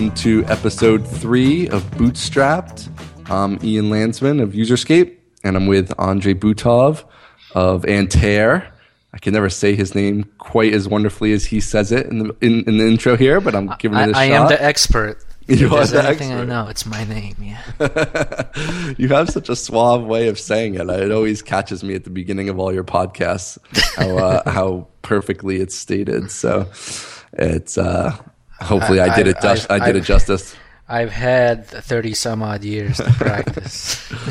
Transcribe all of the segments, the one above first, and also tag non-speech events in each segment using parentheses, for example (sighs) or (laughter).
Welcome to episode three of Bootstrapped. I'm Ian Landsman of Userscape, and I'm with Andrey Butov of Antair. I can never say his name quite as wonderfully as he says it in the in, in the intro here, but I'm giving I, it a I shot. I am the expert. (laughs) You If are the anything I know, it's my name. Yeah. (laughs) you have such a suave way of saying it. It always catches me at the beginning of all your podcasts how uh, (laughs) how perfectly it's stated. So it's uh, hopefully I, did it. Just, I, did it justice. I've had thirty some odd years to practice. (laughs)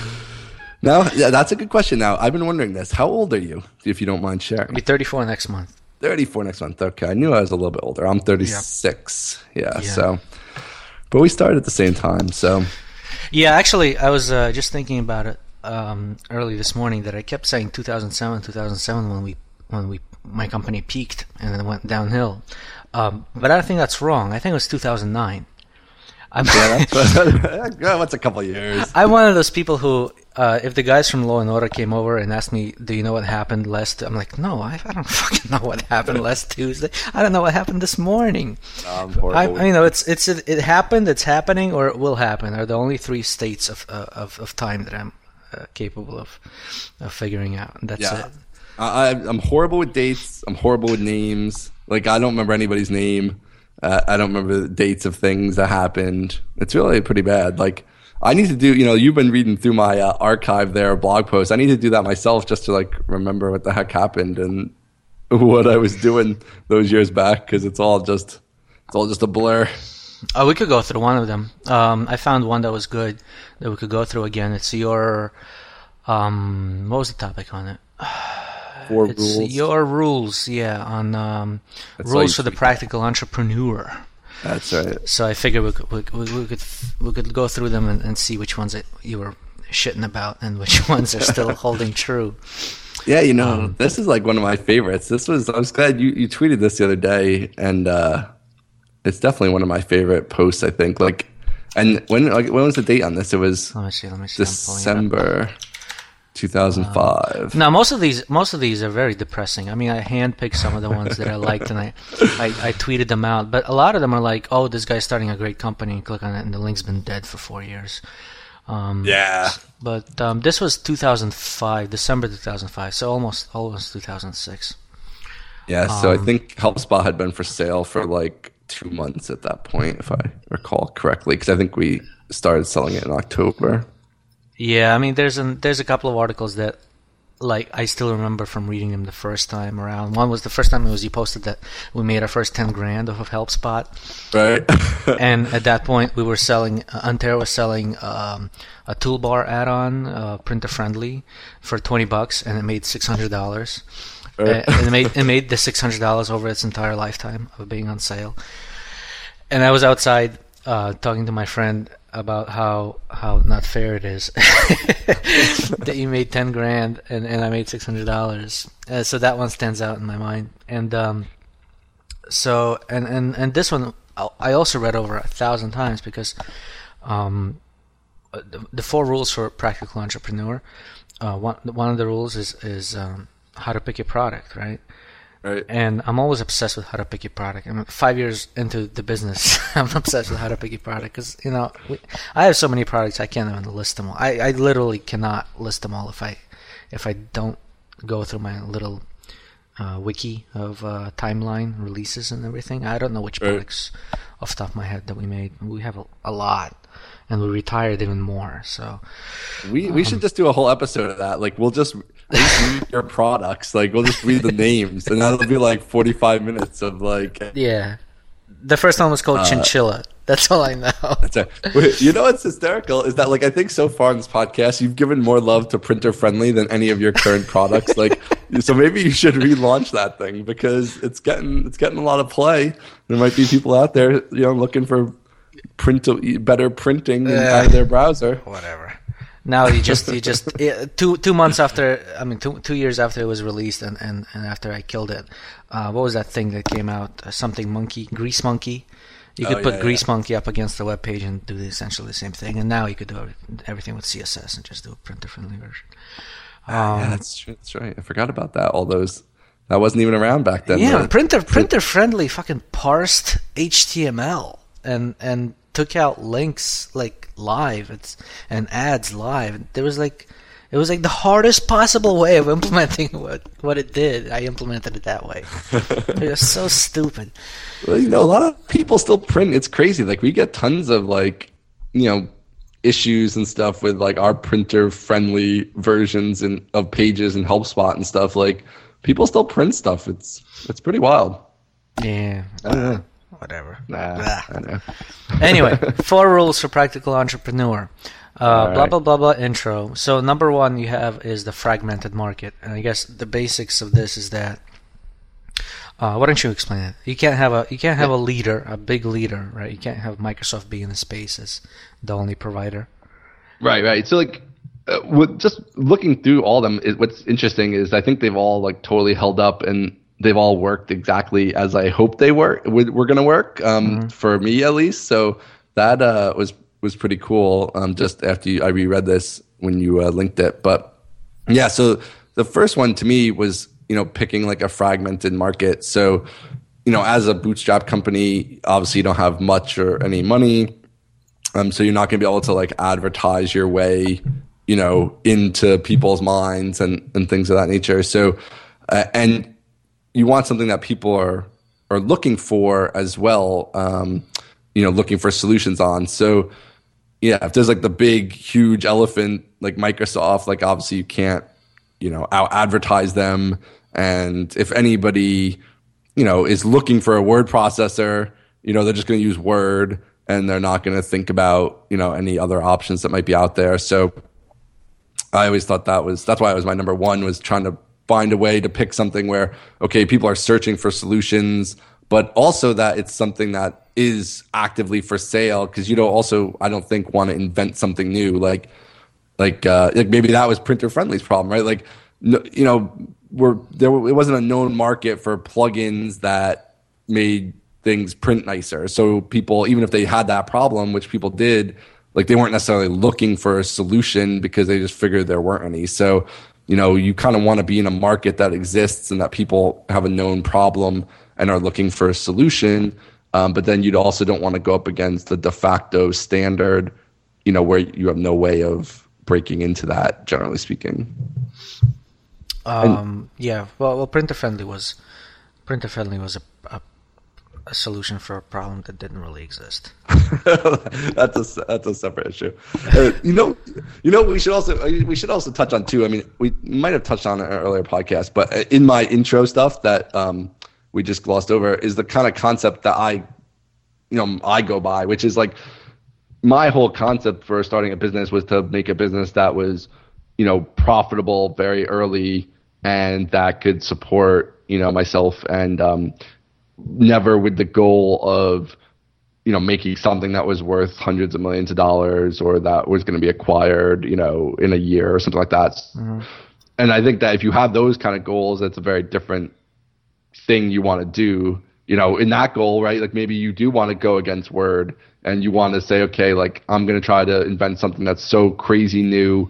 Now, yeah, that's a good question. Now, I've been wondering this. How old are you, if you don't mind I'll sharing? be thirty-four next month. 34 next month. Okay, I knew I was a little bit older. I'm 36. Yeah, Yeah. so. But we started at the same time, so. Yeah, actually, I was uh, just thinking about it um, early this morning that I kept saying 2007, 2007 when we when we my company peaked and then went downhill. Um, but I don't think that's wrong. I think it was 2009. I'm, (laughs) (laughs) Yeah, that's, a couple years? I'm one of those people who, uh, if the guys from Law and Order came over and asked me, "Do you know what happened last?" I'm like, "No, I, I don't (laughs) fucking know what happened last Tuesday. I don't know what happened this morning." I'm I, you know, it's it's it, it happened, it's happening, or it will happen. Are the only three states of uh, of, of time that I'm uh, capable of of figuring out. That's Yeah. it. I, I- I'm horrible with dates. I'm horrible with names. Like I don't remember anybody's name. Uh, I don't remember the dates of things that happened. It's really pretty bad. Like I need to do. You know, you've been reading through my uh, archive there, blog posts. I need to do that myself just to like remember what the heck happened and (laughs) what I was doing those years back because it's all just it's all just a blur. Oh, we could go through one of them. Um, I found one that was good that we could go through again. It's your um, what was the topic on it? (sighs) Four It's rules. your rules, yeah, on um, rules for the practical entrepreneur. That's right. So I figured we could we, we, could we could go through them and, and see which ones that you were shitting about and which (laughs) ones are still (laughs) holding true. Yeah, you know, this is like one of my favorites. This was I was glad you, you tweeted this the other day and uh it's definitely one of my favorite posts, I think. Like and when like when was the date on this? It was Let me see. Let me see. I'm pulling it up. December 2005. Now most of these most of these are very depressing. I mean, I handpicked some of the ones that I liked and I, I I tweeted them out. But a lot of them are like, oh, this guy's starting a great company. Click on it, and the link's been dead for four years. Um, Yeah. But um, this was 2005, December 2005, so almost almost 2006. Yeah, so I Um, think HelpSpot had been for sale for like 2 months at that point if I recall correctly cuz I think we started selling it in October. Yeah, I mean, there's an there's a couple of articles that like I still remember from reading them the first time around. One was the first time it was you posted that we made our first 10 grand off of HelpSpot. Right? (laughs) and at that point we were selling uh, Antair was selling um, a toolbar add-on uh, printer friendly for 20 bucks and it made $600 uh, and it made it made the $600 over its entire lifetime of being on sale and I was outside uh, talking to my friend about how how not fair it is (laughs) that you made 10 grand and, and I made $600 uh, so that one stands out in my mind and um, so and and and this one I- also read over a thousand times because um, the, the four rules for practical entrepreneur. Uh, one one of the rules is is um, how to pick your product, right? Right. And I'm always obsessed with how to pick your product. I'm five years into the business. (laughs) I'm obsessed with how to pick your product because you know we, I have so many products I can't even list them all. I, I literally cannot list them all if I if I don't go through my little uh, wiki of uh, timeline releases and everything. I don't know which Right. products off the top of my head that we made. We have a, a lot, and we retired even more. So We we should just do a whole episode of that. Like we'll just, we'll read your products. Like we'll just read the names, and that'll be like forty five minutes of like. yeah, the first one was called uh, Chinchilla. That's all I know. (laughs) That's right. You know what's hysterical is that like I think so far in this podcast you've given more love to printer friendly than any of your current products. Like, so maybe you should relaunch that thing because it's getting it's getting a lot of play. There might be people out there, you know, looking for print better printing out of their browser. Whatever. Now you just you just (laughs) yeah, two two months after I mean two two years after it was released and and, and after I killed it, uh, what was that thing that came out? Uh, something monkey, Greasemonkey. You could Oh, put yeah, grease yeah. monkey up against the web page and do essentially the same thing. And now you could do everything with CSS and just do a printer friendly version. yeah, that's true. That's right. I forgot about that. All those that wasn't even around back then. Yeah, printer printer friendly fucking parsed HTML. and and took out links like live. It's and ads live. There was like it was like the hardest possible way of (laughs) implementing what what it did. I implemented it that way. It was so stupid. Well, you know a lot of people still print. It's crazy. Like we get tons of like you know issues and stuff with like our printer friendly versions and of pages and HelpSpot and stuff. Like people still print stuff. It's it's pretty wild. Yeah. Uh, whatever nah, (laughs) anyway four rules for practical entrepreneur uh, right. blah blah blah blah intro so number one you have is the fragmented market and i guess the basics of this is that uh, why don't you explain it? You can't have a you can't have a leader, a big leader, right? You can't have Microsoft be in the space as the only provider. Right, right. So like, uh, with just looking through all of them, it, what's interesting is I think they've all like totally held up and they've all worked exactly as I hope they were were going to work um, mm-hmm. for me at least. So that uh, was was pretty cool. Um, just after you, I reread this when you uh, linked it, but yeah. So the first one to me was you know picking like a fragmented market. So you know as a bootstrap company, obviously you don't have much or any money. Um, so you're not going to be able to like advertise your way, you know, into people's minds and, and things of that nature. So, uh, and you want something that people are are looking for as well. Um, you know, looking for solutions on. So, yeah, if there's like the big, huge elephant like Microsoft, like obviously you can't, you know, out advertise them. And if anybody, you know, is looking for a word processor, you know, they're just going to use Word and they're not going to think about, you know, any other options that might be out there. So I always thought that was, that's why it was my number one was trying to find a way to pick something where, okay, people are searching for solutions, but also that it's something that is actively for sale. Cause you don't also, I don't think want to invent something new. Like, like, uh, like maybe that was printer friendly's problem, right? Like, no, you know, we're there. It wasn't a known market for plugins that made things print nicer. So people, even if they had that problem, which people did, like they weren't necessarily looking for a solution because they just figured there weren't any. So, you know, you kind of want to be in a market that exists and that people have a known problem and are looking for a solution. Um, but then you'd also don't want to go up against the de facto standard, you know, where you have no way of breaking into that, generally speaking. Um, yeah, well, well, printer friendly was printer friendly was a, a, a solution for a problem that didn't really exist. (laughs) that's a that's a separate issue. Uh, you know, you know, we should also we should also touch on too. I mean, we might have touched on an earlier podcast, but in my intro stuff that um, we just glossed over is the kind of concept that I, you know, I go by, which is like my whole concept for starting a business was to make a business that was, you know, profitable very early and that could support you know myself and um, never with the goal of you know making something that was worth hundreds of millions of dollars or that was going to be acquired you know in a year or something like that mm-hmm. and i think that if you have those kind of goals that's a very different thing you want to do you know in that goal right like maybe you do want to go against word and you want to say okay like i'm going to try to invent something that's so crazy new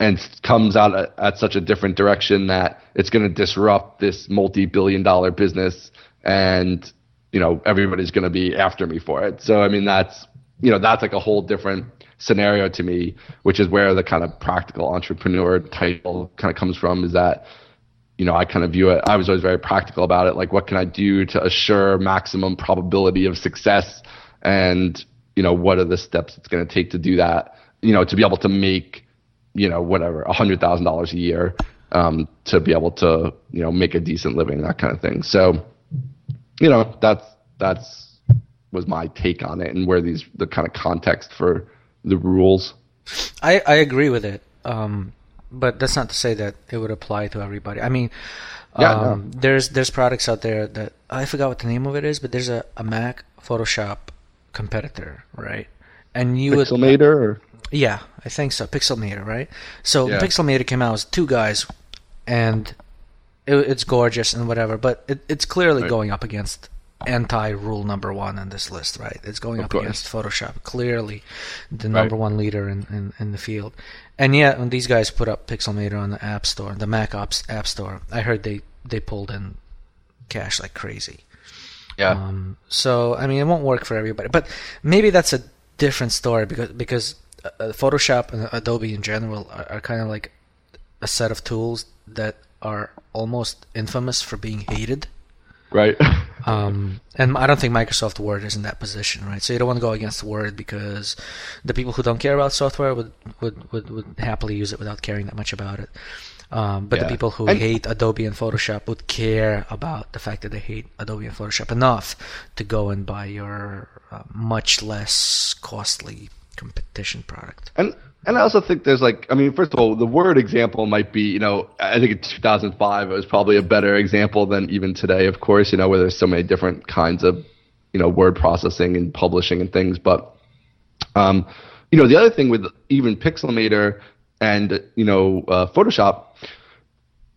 and comes out at, at such a different direction that it's going to disrupt this multi-billion dollar business and you know everybody's going to be after me for it. So i mean that's you know that's like a whole different scenario to me which is where the kind of practical entrepreneur title kind of comes from is that you know i kind of view it i was always very practical about it like what can i do to assure maximum probability of success? And you know what are the steps it's going to take to do that? You know to be able to make you know, whatever, a hundred thousand dollars a year um, to be able to, you know, make a decent living, that kind of thing. So, you know, that's that's was my take on it and where these the kind of context for the rules. I I agree with it, um, but that's not to say that it would apply to everybody. I mean. Yeah, um, no. There's there's products out there that I forgot what the name of it is, but there's a, a Mac Photoshop competitor, right? And you Pixelmator would, or yeah, I think so. Pixelmator, right? So yeah. Pixelmator came out as two guys, and it, it's gorgeous and whatever, but it, it's clearly right. going up against anti-rule number one on this list, right? It's going of up course. against Photoshop, clearly the number right. one leader in, in, in, the field. And yet, when these guys put up Pixelmator on the App Store, the Mac Ops App Store, I heard they, they pulled in cash like crazy. Yeah. Um, so I mean, it won't work for everybody, but maybe that's a different story because because uh, uh Photoshop and Adobe in general are, are kind of like a set of tools that are almost infamous for being hated. Right. (laughs) Um, and I don't think Microsoft Word is in that position, right? So you don't want to go against Word because the people who don't care about software would, would, would, would happily use it without caring that much about it. Um, but Yeah. the people who And- hate Adobe and Photoshop would care about the fact that they hate Adobe and Photoshop enough to go and buy your uh, much less costly competition product. And and I also think there's like I mean, first of all, the word example might be you know I think in 2005 it was probably a better example than even today, of course, you know where there's so many different kinds of you know word processing and publishing and things. But um, you know the other thing with even Pixelmator and you know uh, Photoshop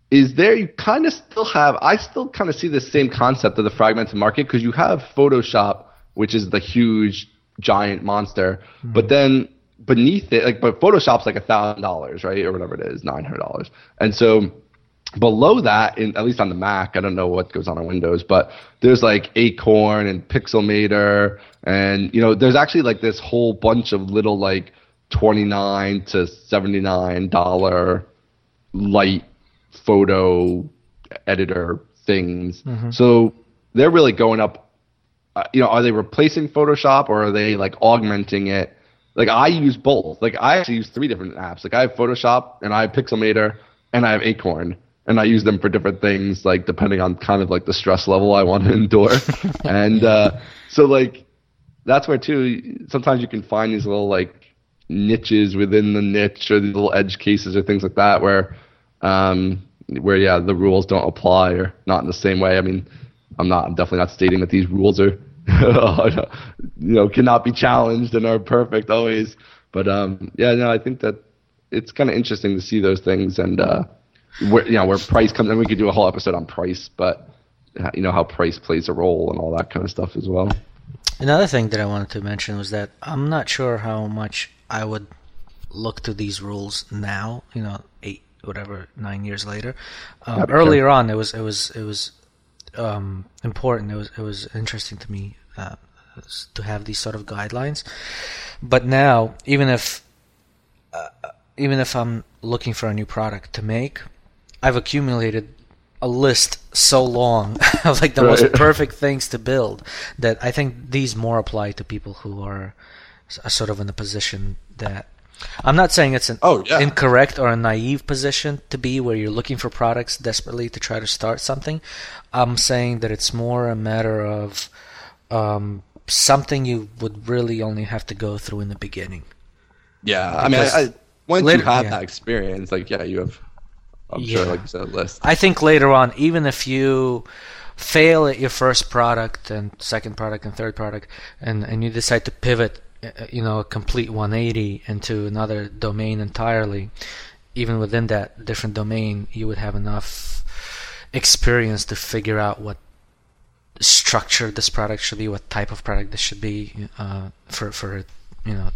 is there you kind of still have I still kind of see the same concept of the fragmented market because you have Photoshop, which is the huge giant monster, but then beneath it, like but Photoshop's like a thousand dollars, right, or whatever it is, nine hundred dollars, and so below that, in at least on the Mac, I don't know what goes on on Windows, but there's like Acorn and Pixelmator, and you know, there's actually like this whole bunch of little like twenty nine to seventy nine dollar light photo editor things. So they're really going up. Uh, you know, are they replacing Photoshop or are they like augmenting it? Like I use both. Like I actually use three different apps. Like I have Photoshop and I have Pixelmator and I have Acorn. And I use them for different things, like depending on kind of like the stress level I want to (laughs) endure. (laughs) and uh, so like that's where too sometimes you can find these little like niches within the niche or these little edge cases or things like that where um where yeah the rules don't apply or not in the same way i mean i'm not i'm definitely not stating that these rules are (laughs) you know cannot be challenged and are perfect always but um yeah no i think that it's kind of interesting to see those things and uh where you know where price comes and we could do a whole episode on price but uh, you know how price plays a role and all that kind of stuff as well Another thing that I wanted to mention was that I'm not sure how much I would look to these rules now. You know, eight, whatever, nine years later. Um, Yeah, sure. earlier on, it was it was it was um, important. It was it was interesting to me uh, to have these sort of guidelines. But now, even if uh, even if I'm looking for a new product to make, I've accumulated a list so long (laughs) of like the most perfect things to build that I think these more apply to people who are sort of in the position that I'm not saying it's an Oh, yeah. incorrect or a naive position to be where you're looking for products desperately to try to start something. I'm saying that it's more a matter of um, something you would really only have to go through in the beginning. Yeah, I mean, Because I, I, once later- you have yeah. that experience, like yeah, you have. I'm Yeah. sure, like you said, list. I think later on, even if you fail at your first product and second product and third product, and, and you decide to pivot, you know, a complete 180 into another domain entirely, even within that different domain, you would have enough experience to figure out what structure this product should be, what type of product this should be, uh, for for you know,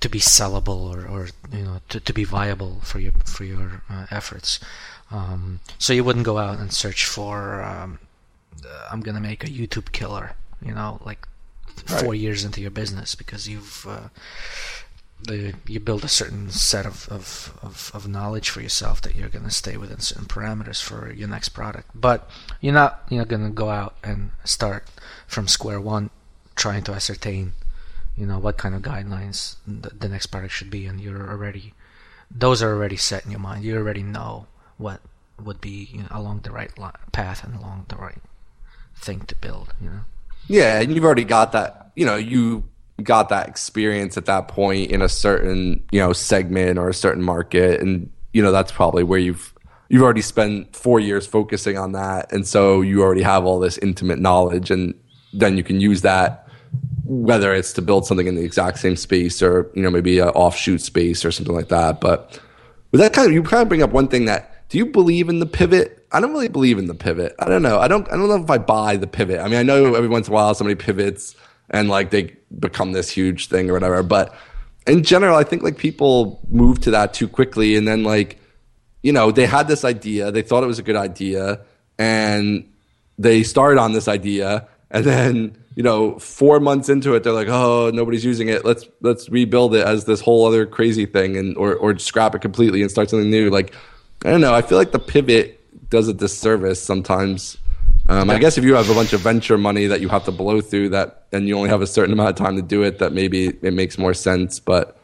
to be sellable or, or you know to, to be viable for your for your uh, efforts. Um, so you wouldn't go out and search for um, uh, I'm gonna make a YouTube killer, you know, like four years into your business because you've uh, the, you build a certain set of, of, of, of knowledge for yourself that you're going to stay within certain parameters for your next product. But you're not you're going to go out and start from square one trying to ascertain you know what kind of guidelines the, the next product should be. And you're already those are already set in your mind. You already know what would be you know, along the right path and along the right thing to build you know Yeah, and you've already got that. You know, you got that experience at that point in a certain you know segment or a certain market, and you know that's probably where you've you've already spent four years focusing on that, and so you already have all this intimate knowledge, and then you can use that whether it's to build something in the exact same space or you know maybe an offshoot space or something like that. But but that kind of you kind of bring up one thing that do you believe in the pivot? I don't really believe in the pivot. I don't know. I don't I don't know if I buy the pivot. I mean, I know every once in a while somebody pivots and like they become this huge thing or whatever, but in general, I think like people move to that too quickly and then like you know, they had this idea, they thought it was a good idea and they started on this idea, and then you know, four months into it, they're like, "Oh, nobody's using it. Let's let's rebuild it as this whole other crazy thing, and or or scrap it completely and start something new." Like, I don't know. I feel like the pivot does a disservice sometimes. Um, I guess if you have a bunch of venture money that you have to blow through that, and you only have a certain amount of time to do it, that maybe it makes more sense. But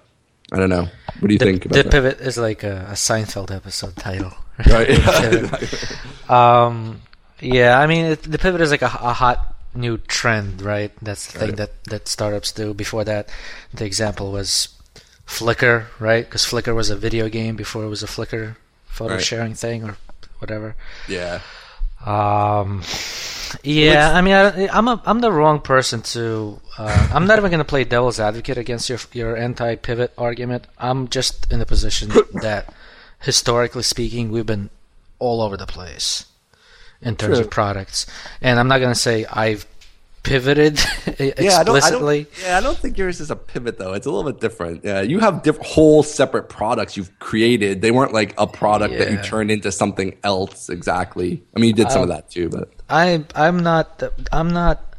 I don't know. What do you the, think about it? the that? pivot is like a, a Seinfeld episode title. (laughs) Right. Pivot. (laughs) um, yeah, I mean, it, the pivot is like a, a hot new trend, right? That's the thing Right. that, that startups do. Before that, the example was Flickr, right? Because Flickr was a video game before it was a Flickr photo Right. sharing thing or whatever. yeah. Um, yeah, I mean, I, I'm a, I'm the wrong person to. Uh, I'm not even going to play devil's advocate against your your anti pivot argument. I'm just in a position (coughs) that, historically speaking, we've been all over the place in terms True. of products, and I'm not going to say I've pivoted (laughs) Yeah, I don't, I don't, yeah, I don't think yours is a pivot though. It's a little bit different. Yeah, you have diff- whole separate products you've created. They weren't like a product that you turned into something else exactly. I mean, you did some of that too, but I I'm not I'm not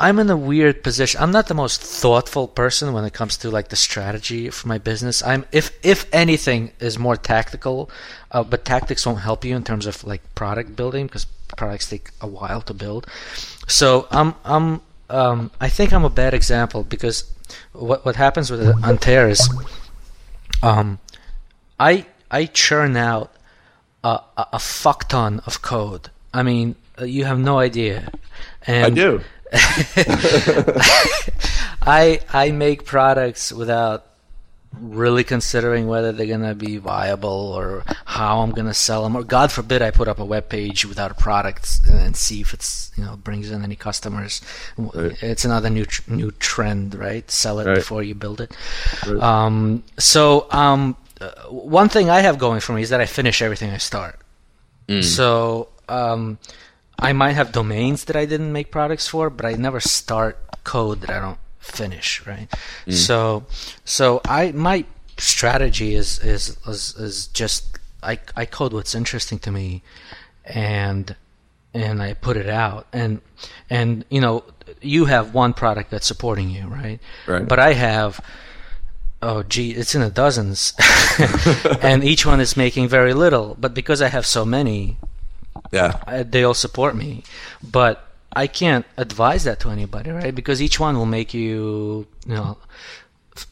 I'm in a weird position. I'm not the most thoughtful person when it comes to like the strategy for my business. I'm if if anything is more tactical, uh, but tactics won't help you in terms of like product building because products take a while to build. So I'm I'm um, I think I'm a bad example because what what happens with Antair is um, I I churn out a, a, a fuck ton of code. I mean, you have no idea. And I do. (laughs) (laughs) I I make products without really considering whether they're gonna be viable or how I'm gonna sell them. Or God forbid I put up a web page without a product and see if it's you know brings in any customers. Right. It's another new new trend, right? Sell it Right. before you build it. Right. Um, so um, uh, one thing I have going for me is that I finish everything I start. So um, I might have domains that I didn't make products for, but I never start code that I don't finish, right? So so I my strategy is is is, is just I I code what's interesting to me and and I put it out and and you know you have one product that's supporting you, right? Right. But I have oh gee, it's in the dozens, (laughs) and each one is making very little. But because I have so many, Yeah. uh, they all support me. But I can't advise that to anybody, right? Because each one will make you, you know,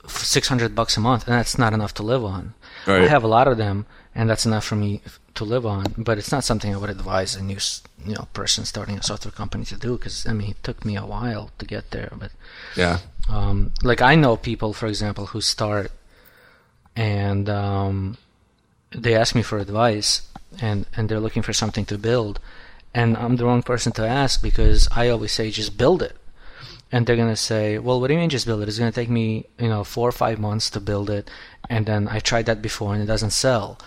six hundred bucks a month, and that's not enough to live on. Right. I have a lot of them, and that's enough for me f- to live on. But it's not something I would advise a new, you know, person starting a software company to do. Because I mean, it took me a while to get there, but Yeah. um, like I know people, for example, who start and um, they ask me for advice, and and they're looking for something to build, and I'm the wrong person to ask because I always say just build it, and they're gonna say, well, what do you mean just build it? It's gonna take me you know four or five months to build it, and then I tried that before and it doesn't sell.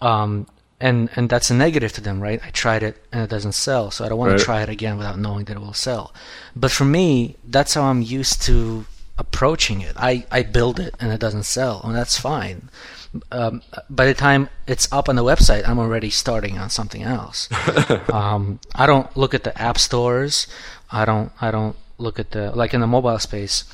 Um, and and that's a negative to them, right? I tried it and it doesn't sell, so I don't want Right. to try it again without knowing that it will sell. But for me, that's how I'm used to approaching it. I, I build it and it doesn't sell, and that's fine. Um, by the time it's up on the website, I'm already starting on something else. (laughs) um, I don't look at the app stores. I don't I don't look at the like in the mobile space.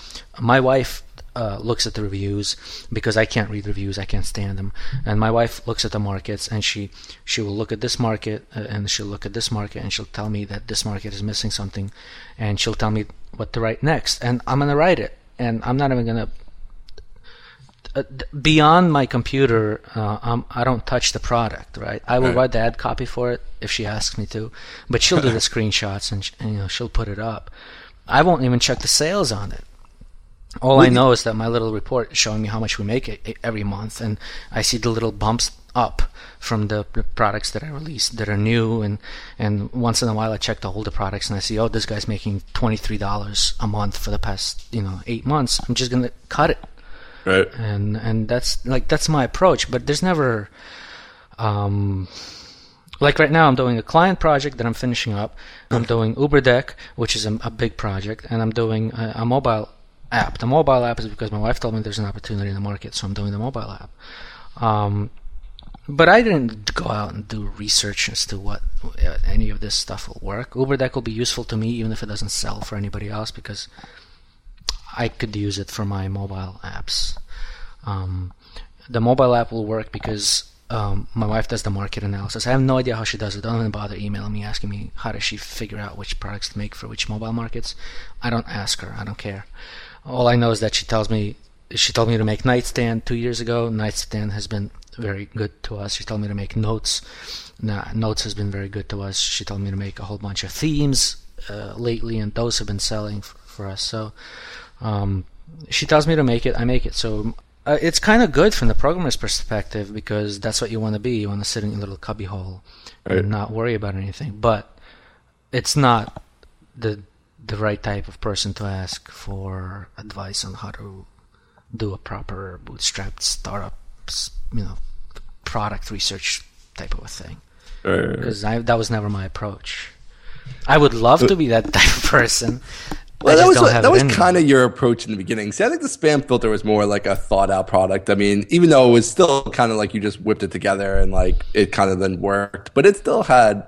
My wife uh, looks at the reviews because I can't read reviews. I can't stand them. And my wife looks at the markets and she she will look at this market uh, and she'll look at this market and she'll tell me that this market is missing something, and she'll tell me what to write next. And I'm gonna write it. And I'm not even gonna uh, beyond my computer, uh, um, I don't touch the product, right? I will Right. write the ad copy for it if she asks me to, but she'll do the (laughs) screenshots and, and you know she'll put it up. I won't even check the sales on it. All I know is that my little report is showing me how much we make e- every month, and I see the little bumps up from the the products that I release that are new, and and once in a while I check the older products and I see, oh, this guy's making twenty three dollars a month for the past you know eight months. I'm just gonna cut it Right. and and that's like that's my approach but there's never um like right now i'm doing a client project that i'm finishing up i'm doing UberDeck which is a, a big project and i'm doing a, a mobile app the mobile app is because my wife told me there's an opportunity in the market so i'm doing the mobile app um but I didn't go out and do research as to what uh, any of this stuff will work. UberDeck will be useful to me even if it doesn't sell for anybody else because I could use it for my mobile apps. Um, the mobile app will work because um, my wife does the market analysis. I have no idea how she does it. Don't even bother emailing me asking me how does she figure out which products to make for which mobile markets. I don't ask her. I don't care. All I know is that she tells me she told me to make nightstand two years ago. Nightstand has been very good to us. She told me to make notes. Now, notes has been very good to us. She told me to make a whole bunch of themes uh, lately, and those have been selling for, for us. So um, she tells me to make it. I make it. So uh, it's kind of good from the programmer's perspective because that's what you want to be. You want to sit in your little cubbyhole right. and not worry about anything. But it's not the the right type of person to ask for advice on how to do a proper bootstrapped startup, you know, product research type of a thing. Because right. that was never my approach. I would love to be that type of person. Well, that was that was kind of your approach in the beginning. See, I think the spam filter was more like a thought out product. I mean, even though it was still kind of like you just whipped it together and like it kind of then worked, but it still had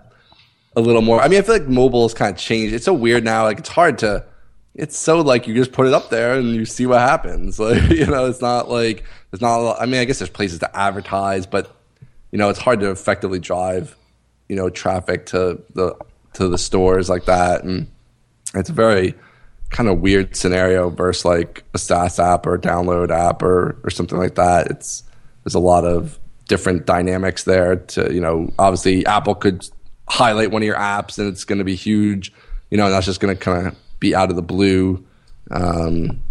a little more. I mean, I feel like mobile has kind of changed. It's so weird now. Like it's hard to. It's so like you just put it up there and you see what happens. (laughs) Like you know, it's not like it's not. Lot, I mean, I guess there's places to advertise, but you know, it's hard to effectively drive you know traffic to the to the stores like that, and it's very kind of weird scenario versus like a SaaS app or a download app or or something like that. It's there's a lot of different dynamics there. To you know, obviously Apple could highlight one of your apps and it's going to be huge. You know, and that's just going to kind of be out of the blue. Um,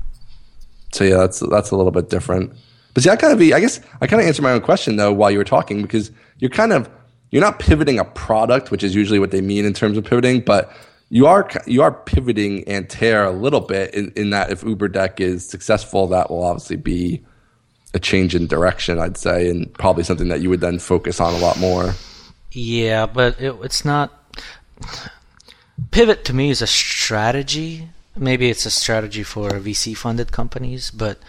so yeah, that's that's a little bit different. But see, I kind of be, I guess I kind of answered my own question though while you were talking because you're kind of you're not pivoting a product, which is usually what they mean in terms of pivoting, but you are you are pivoting Antair a little bit in, in that if UberDeck is successful, that will obviously be a change in direction, I'd say, and probably something that you would then focus on a lot more. Yeah, but it, it's not. Pivot to me is a strategy. Maybe it's a strategy for VC funded companies, but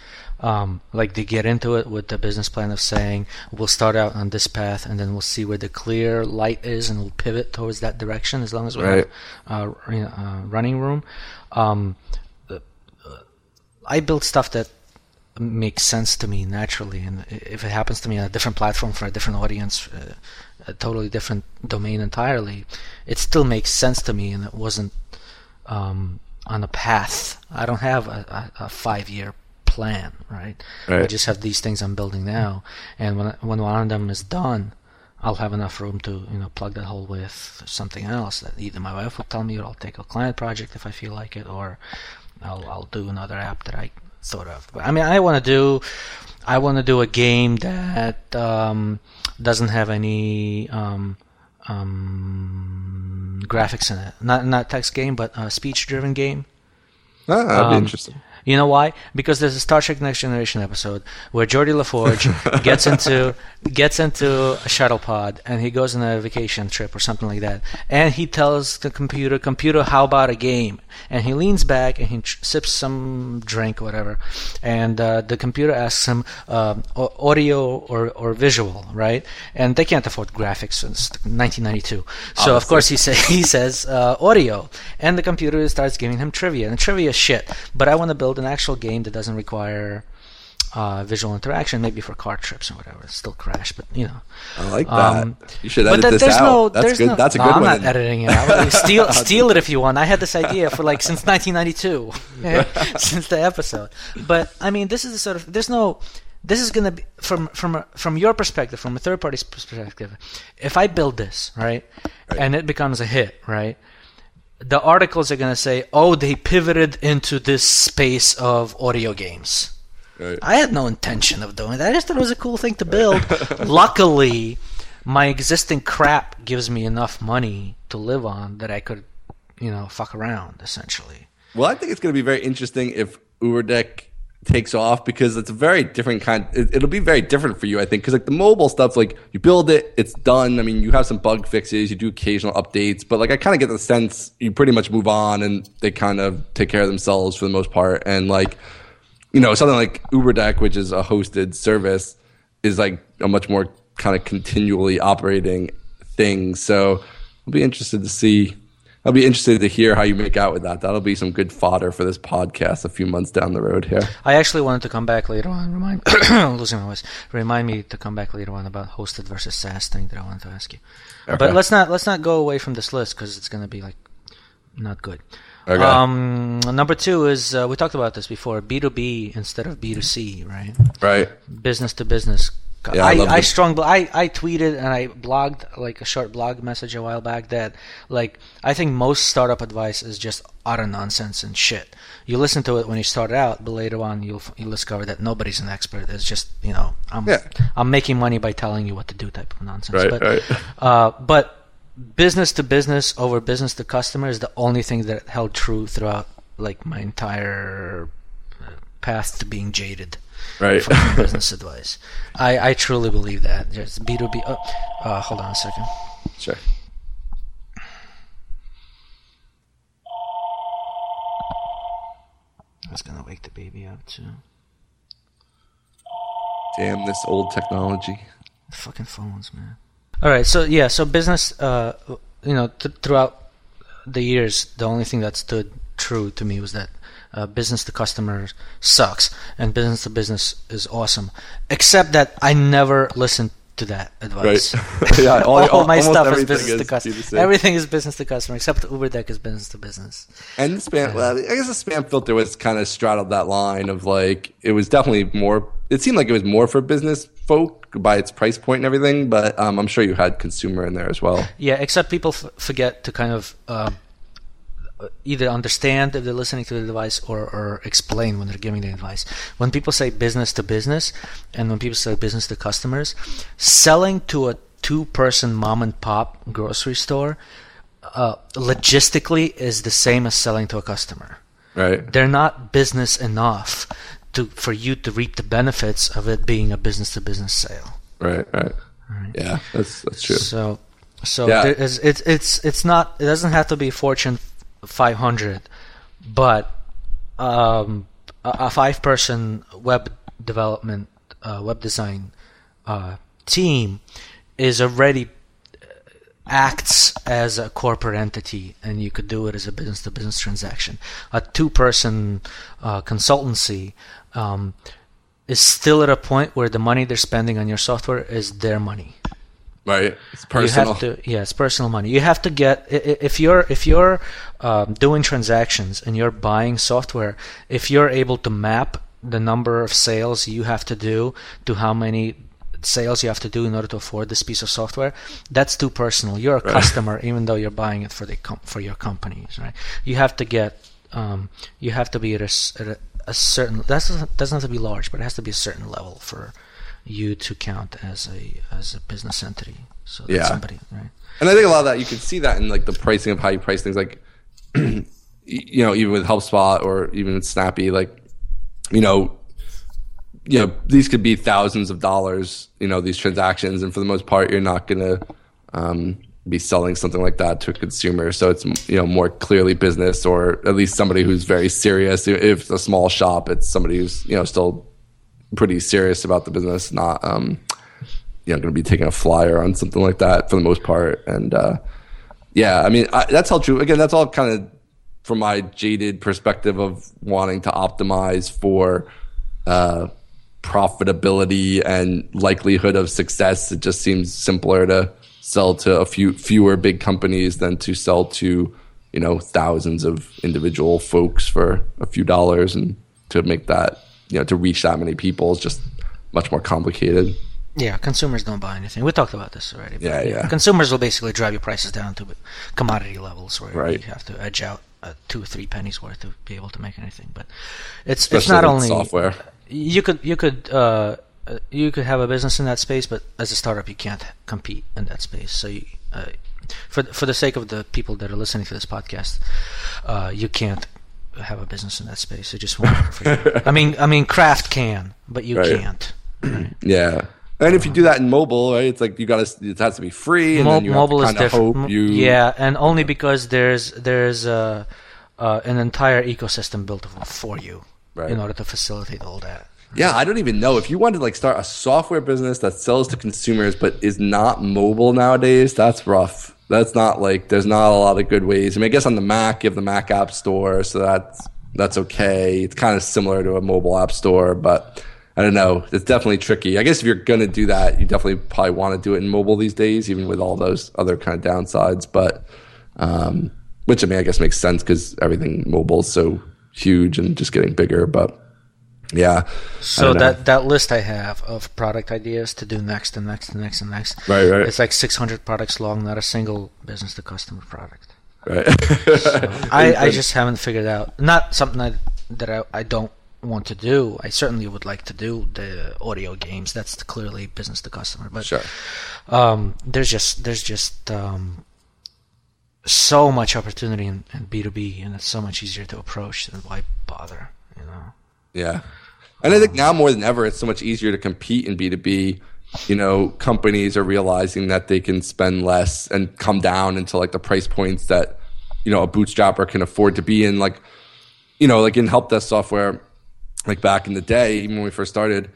um, like they get into it with the business plan of saying we'll start out on this path and then we'll see where the clear light is and we'll pivot towards that direction as long as we right. have uh, uh, running room. Um, I build stuff that makes sense to me naturally, and if it happens to me on a different platform for a different audience, uh, a totally different domain entirely, it still makes sense to me, and it wasn't um, on a path. I don't have a, a, a five-year plan, right? right? I just have these things I'm building now, and when when one of them is done, I'll have enough room to you know plug that hole with something else that either my wife will tell me, or I'll take a client project if I feel like it, or I'll I'll do another app that I thought of. But I mean, I want to do I want to do a game that um, doesn't have any. Um, um, graphics in it. Not not text game, but a speech driven game. Ah, that'd be um, interesting. You know why? Because there's a Star Trek Next Generation episode where Geordi LaForge (laughs) gets into gets into a shuttle pod and he goes on a vacation trip or something like that, and he tells the computer, "Computer, how about a game?" And he leans back and he sips some drink or whatever, and uh, the computer asks him uh, audio or or visual, right? And they can't afford graphics since 1992, so of course he say (laughs) he says uh, audio, and the computer starts giving him trivia, and trivia shit. But I want to build an actual game that doesn't require uh, visual interaction, maybe for car trips or whatever. It's still crash, but you know. I like that. Um, you should edit this out. No, That's good. No, That's a good no, I'm one. I'm not editing it out. (laughs) steal, steal it if you want. I had this idea for like since (laughs) 1992, (laughs) since the episode. But I mean, this is the sort of there's no. This is gonna be from from from your perspective, from a third party's perspective. If I build this right, right. and it becomes a hit, right, the articles are going to say, oh, they pivoted into this space of audio games. Right. I had no intention of doing that. I just thought it was a cool thing to build. (laughs) Luckily, my existing crap gives me enough money to live on that I could, you know, fuck around essentially. Well, I think it's going to be very interesting if UberDeck takes off because it's a very different kind. It, will be very different for you, I think, because like the mobile stuff, like you build it, it's done. I mean, you have some bug fixes, you do occasional updates, but like I kind of get the sense you pretty much move on and they kind of take care of themselves for the most part. And like, you know, something like UberDeck, which is a hosted service, is like a much more kind of continually operating thing. So I'll be interested to see. I'll be interested to hear how you make out with that. That'll be some good fodder for this podcast a few months down the road here. I actually wanted to come back later on. Remind (coughs) losing my voice. Remind me to come back later on about hosted versus SaaS thing that I wanted to ask you. Okay. But let's not let's not go away from this list because it's going to be like not good. Okay. Um, number two is uh, we talked about this before: B two B instead of B two C, right? Right. Business to business yeah, I, I, I strong I, I tweeted and I blogged like a short blog message a while back that like I think most startup advice is just utter nonsense and shit. You listen to it when you start out, but later on you'll you'll discover that nobody's an expert. It's just you know I'm yeah. I'm making money by telling you what to do type of nonsense. Right, but, right. Uh, but business to business over business to customer is the only thing that held true throughout like my entire path to being jaded right. from business (laughs) advice. I, I truly believe that. Just B2B. Oh, uh, hold on a second. Sure. I was gonna wake the baby up too. Damn this old technology. Fucking phones, man. All right, so yeah, so business, uh, you know, th- throughout the years, the only thing that stood true to me was that uh, business to customer sucks and business to business is awesome. Except that I never listened to that advice. Right. (laughs) yeah, all, (laughs) all, all my stuff is business is to customer. Everything is business to customer, except UberDeck is business to business. And the spam, well, I guess the spam filter was kind of straddled that line of like it was definitely more. It seemed like it was more for business folk by its price point and everything, but um, I'm sure you had consumer in there as well. Yeah, except people f- forget to kind of. Uh, either understand if they're listening to the device or, or explain when they're giving the advice. When people say business to business and when people say business to customers, selling to a two person mom and pop grocery store uh, logistically is the same as selling to a customer. Right. They're not business enough to for you to reap the benefits of it being a business to business sale. Right, right. Right. Yeah, that's that's true. So so yeah. it's it's it's not it doesn't have to be Fortune 500, but um, a, a five person web development, uh, web design uh, team is already uh, acts as a corporate entity and you could do it as a business to business transaction. A two person uh, consultancy um, is still at a point where the money they're spending on your software is their money. Right, it's personal. You have to, yeah, it's personal money. You have to get if you're if you're um, doing transactions and you're buying software, if you're able to map the number of sales you have to do to how many sales you have to do in order to afford this piece of software, that's too personal. You're a right. customer, even though you're buying it for the com- for your companies, right? You have to get, um, you have to be at a, at a, a certain. That doesn't, doesn't have to be large, but it has to be a certain level for you to count as a as a business entity. So yeah. somebody, right? And I think a lot of that you can see that in like the pricing of how you price things, like (clears throat) you know, even with HelpSpot or even with Snappy, like you know, you know, these could be thousands of dollars, you know, these transactions, and for the most part, you're not gonna um, be selling something like that to a consumer. So it's you know more clearly business, or at least somebody who's very serious. If it's a small shop, it's somebody who's you know still pretty serious about the business, not um, you know going to be taking a flyer on something like that for the most part. And uh, yeah, I mean I, that's all true. Again, that's all kind of from my jaded perspective of wanting to optimize for uh, profitability and likelihood of success. It just seems simpler to sell to a few fewer big companies than to sell to you know thousands of individual folks for a few dollars and to make that you know to reach that many people is just much more complicated. Yeah, consumers don't buy anything. We talked about this already. Yeah, yeah. Consumers will basically drive your prices down to commodity levels where right. you have to edge out uh, two or three pennies worth to be able to make anything. But it's Especially it's not only software. You could you could uh, you could have a business in that space, but as a startup, you can't compete in that space. So you, uh, for for the sake of the people that are listening to this podcast, uh, you can't have a business in that space. It just won't work (laughs) for you. I mean, I mean, Kraft can, but you right. can't. Right? (clears throat) Yeah. And if you do that in mobile, right, it's like you got to. It has to be free, and Mo- then you mobile have to is. You... Yeah, and only because there's there's uh, uh, an entire ecosystem built for you right. in order to facilitate all that. Yeah, I don't even know if you want to like start a software business that sells to consumers but is not mobile nowadays. That's rough. That's not like there's not a lot of good ways. I mean, I guess on the Mac you have the Mac App Store, so that's that's okay. It's kind of similar to a mobile app store, but I don't know. It's definitely tricky. I guess if you're going to do that, you definitely probably want to do it in mobile these days, even with all those other kind of downsides. But um, which I mean, I guess makes sense because everything mobile is so huge and just getting bigger. But yeah. So that that list I have of product ideas to do next and next and next and next. Right, right. It's like 600 products long, not a single business to customer product. Right. so I, I (laughs) just haven't figured out. Not something I, that I, I don't want to do. I certainly would like to do the audio games. That's clearly business to customer. But sure. um, there's just there's just um, so much opportunity in, in B2B, and it's so much easier to approach. Then why bother? You know. Yeah. And I think now more than ever, it's so much easier to compete in B2B. You know, companies are realizing that they can spend less and come down into like the price points that, you know, a bootstrapper can afford to be in. Like, you know, like in help desk software, like back in the day, even when we first started,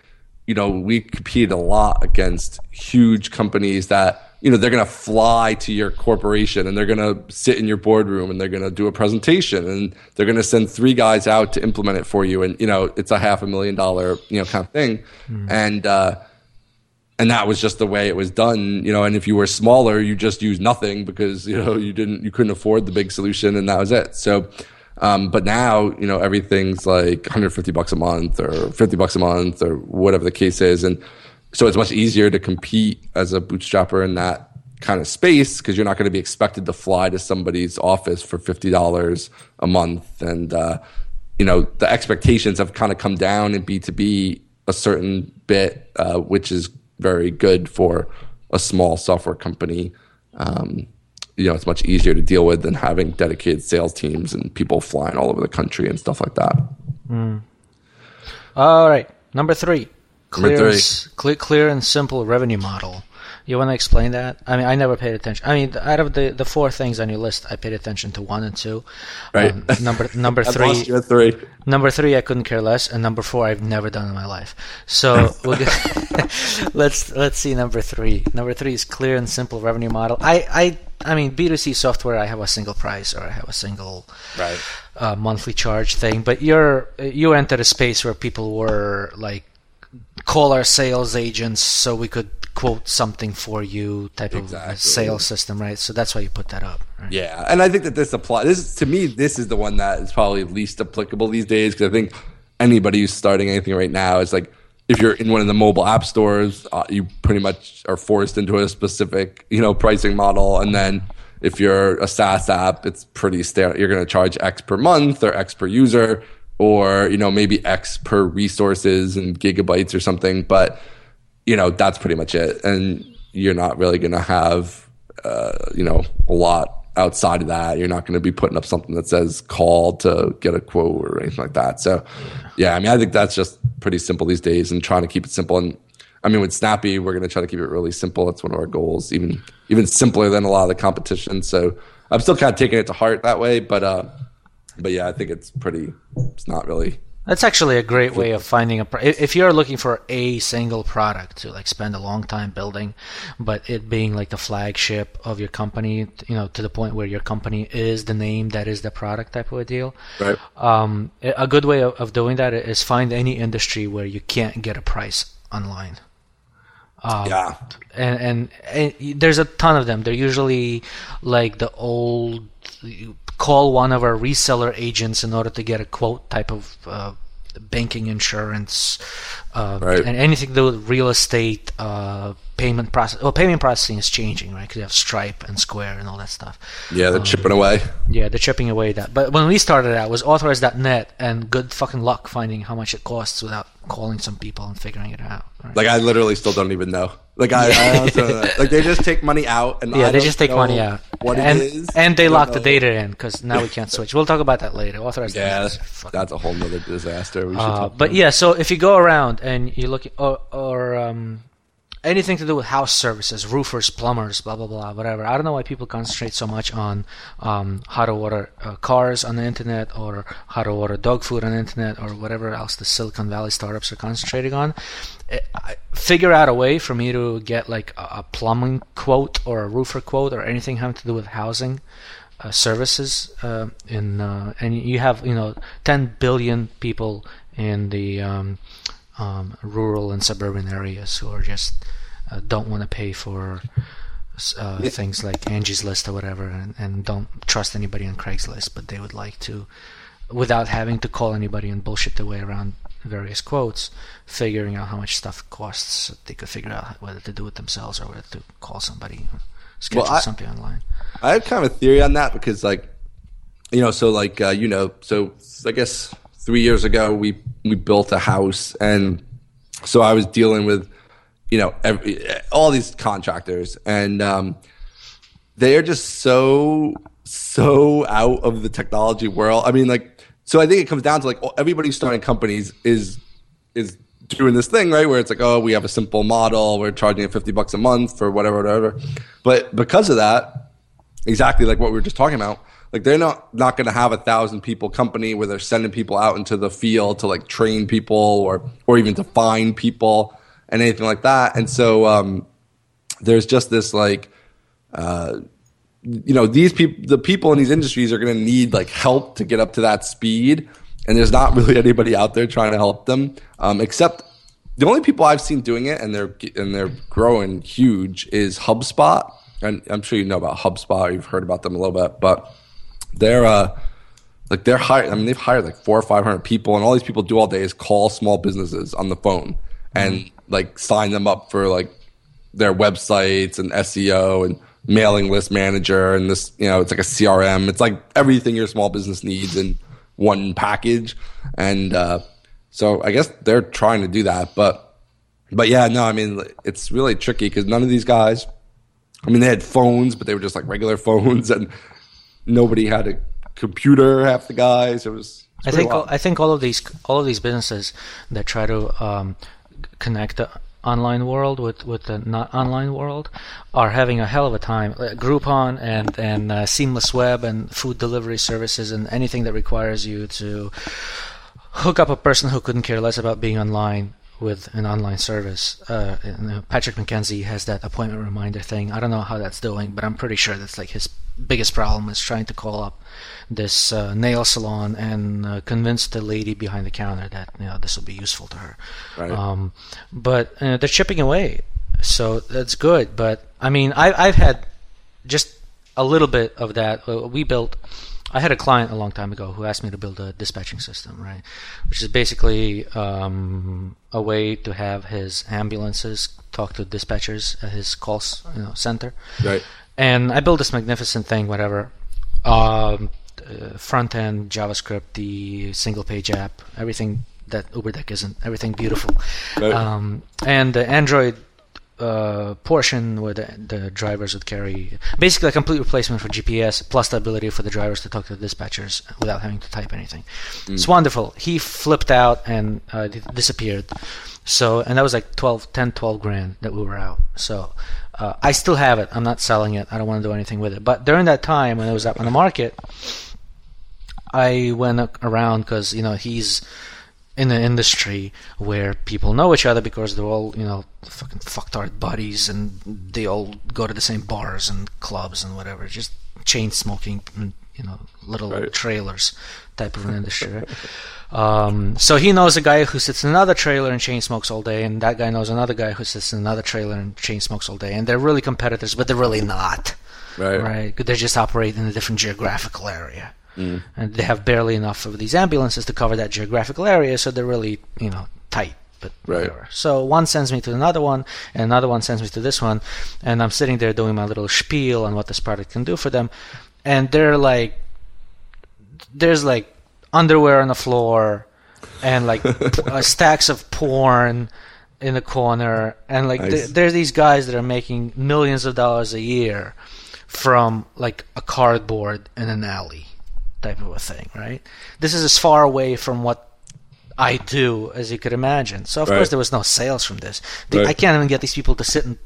you know, we competed a lot against huge companies that you know they're going to fly to your corporation and they're going to sit in your boardroom and they're going to do a presentation and they're going to send three guys out to implement it for you and you know it's a half a million dollar you know kind of thing mm. and uh, and that was just the way it was done you know and if you were smaller you just used nothing because you know you didn't you couldn't afford the big solution and that was it so um, but now, you know, everything's like 150 bucks a month or 50 bucks a month or whatever the case is. And so it's much easier to compete as a bootstrapper in that kind of space because you're not going to be expected to fly to somebody's office for fifty dollars a month, and uh, you know the expectations have kind of come down in B two B a certain bit, uh, which is very good for a small software company. Um, you know, it's much easier to deal with than having dedicated sales teams and people flying all over the country and stuff like that. Mm. All right, number three clear, clear, clear and simple revenue model. You want to explain that? I mean, I never paid attention. I mean, out of the, the four things on your list, I paid attention to one and two. Right. Um, number (laughs) number three. three. Number three, I couldn't care less, and number four, I've never done in my life. So (laughs) we'll get, (laughs) let's let's see number three. Number three is clear and simple revenue model. I I I mean, B2C software, I have a single price or I have a single right. uh, monthly charge thing. But you're you entered a space where people were like call our sales agents so we could quote something for you type exactly. of sales system, right? So that's why you put that up. Right? Yeah, and I think that this applies. This to me, this is the one that is probably least applicable these days because I think anybody who's starting anything right now is like, if you're in one of the mobile app stores, uh, you pretty much are forced into a specific, you know, pricing model, and then if you're a SaaS app, it's pretty standard. You're going to charge X per month or X per user or you know maybe X per resources and gigabytes or something. But you know that's pretty much it, and you're not really going to have uh, you know a lot outside of that. You're not going to be putting up something that says call to get a quote or anything like that. So yeah, I mean I think that's just pretty simple these days, and trying to keep it simple and. I mean, with Snappy, we're going to try to keep it really simple. That's one of our goals, even even simpler than a lot of the competition. So I'm still kind of taking it to heart that way, but uh, but yeah, I think it's pretty. It's not really. That's actually a great way of finding a. If you're looking for a single product to like spend a long time building, but it being like the flagship of your company, you know, to the point where your company is the name that is the product type of a deal. Right. Um, a good way of, of doing that is find any industry where you can't get a price online. Um, yeah. And, and, and there's a ton of them. They're usually like the old call one of our reseller agents in order to get a quote type of uh, banking insurance uh, right. and anything to do with real estate uh, payment process. Well, payment processing is changing, right? Because you have Stripe and Square and all that stuff. Yeah, they're um, chipping away. Yeah, they're chipping away that. But when we started out, it was authorized.net, and good fucking luck finding how much it costs without calling some people and figuring it out. Right? Like I literally still don't even know. Like I, I also, like they just take money out and yeah, I they just take money out. What and, it is, and they lock know. the data in because now we can't switch. We'll talk about that later. Authorized. Yeah, that's, that's a whole nother disaster. Uh, but yeah, so if you go around and you look, or, or um, anything to do with house services, roofers, plumbers, blah blah blah, whatever. I don't know why people concentrate so much on um, how to order uh, cars on the internet or how to order dog food on the internet or whatever else the Silicon Valley startups are concentrating on. It, I, figure out a way for me to get like a, a, plumbing quote or a roofer quote or anything having to do with housing. Uh, services uh, in uh, and you have you know 10 billion people in the um, um, rural and suburban areas who are just uh, don't want to pay for uh, yeah. things like Angie's List or whatever, and, and don't trust anybody on Craigslist, but they would like to, without having to call anybody and bullshit their way around various quotes, figuring out how much stuff costs. So they could figure out whether to do it themselves or whether to call somebody or schedule well, I, something online. I have kind of a theory on that because, like, you know, so like uh, you know, so I guess three years ago we we built a house and so I was dealing with you know every, all these contractors and um, they are just so so out of the technology world. I mean, like, so I think it comes down to like everybody starting companies is is doing this thing right where it's like, oh, we have a simple model, we're charging fifty bucks a month for whatever, whatever. But because of that, exactly like what we were just talking about, like they're not not going to have a thousand people company where they're sending people out into the field to like train people or or even to find people and anything like that. And so um, there's just this like. Uh, you know these people the people in these industries are going to need like help to get up to that speed and there's not (laughs) really anybody out there trying to help them um, except the only people i've seen doing it and they're and they're growing huge is hubspot and i'm sure you know about hubspot you've heard about them a little bit but they're uh, like they're hired. I mean, they've hired like four or five hundred people, and all these people do all day is call small businesses on the phone and mm-hmm. like sign them up for like their websites and SEO and mailing list manager and this. You know, it's like a CRM. It's like everything your small business needs in one package, and uh, so I guess they're trying to do that, but. But yeah, no, I mean, it's really tricky because none of these guys, I mean, they had phones, but they were just like regular (laughs) phones, and nobody had a computer. Half the guys. It was. I think all, I think all of these all of these businesses that try to um, connect the online world with, with the not online world are having a hell of a time. Groupon and and uh, Seamless Web and food delivery services and anything that requires you to hook up a person who couldn't care less about being online with an online service. Uh, uh Patrick McKenzie has that appointment reminder thing. I don't know how that's doing, but I'm pretty sure that's like his biggest problem is trying to call up this uh, nail salon and uh, convince the lady behind the counter that you know this will be useful to her. Right. Um, but uh, they're chipping away, so that's good. But I mean, I, I've had just a little bit of that. Uh, we built. I had a client a long time ago who asked me to build a dispatching system, right? Which is basically um, a way to have his ambulances talk to dispatchers at his call you know, center. Right and I built this magnificent thing, whatever. Um, uh, front end JavaScript, the single page app, everything that UberDeck isn't, everything beautiful. Right. Um, and the Android uh, portion where the, the, drivers would carry basically a complete replacement for GPS plus the ability for the drivers to talk to the dispatchers without having to type anything. Mm. It's wonderful. He flipped out and uh, disappeared. So, and that was like 12, 10, 12 grand that we were out. So, uh, I still have it. I'm not selling it. I don't want to do anything with it. But during that time when it was up on the market, I went around because you know he's in an industry where people know each other because they're all you know fucking fucktard buddies and they all go to the same bars and clubs and whatever. Just chain smoking, you know, little right. trailers type of an industry. (laughs) Um, so he knows a guy who sits in another trailer and chain smokes all day, and that guy knows another guy who sits in another trailer and chain smokes all day, and they're really competitors, but they're really not. Right. Right. They just operate in a different geographical area, mm. and they have barely enough of these ambulances to cover that geographical area, so they're really you know tight. But right. whatever. So one sends me to another one, and another one sends me to this one, and I'm sitting there doing my little spiel on what this product can do for them, and they're like, there's like underwear on the floor and like (laughs) uh, stacks of porn in the corner and like nice. th- there's these guys that are making millions of dollars a year from like a cardboard in an alley type of a thing right this is as far away from what I do, as you could imagine. So of Right. course there was no sales from this. The, Right. I can't even get these people to sit and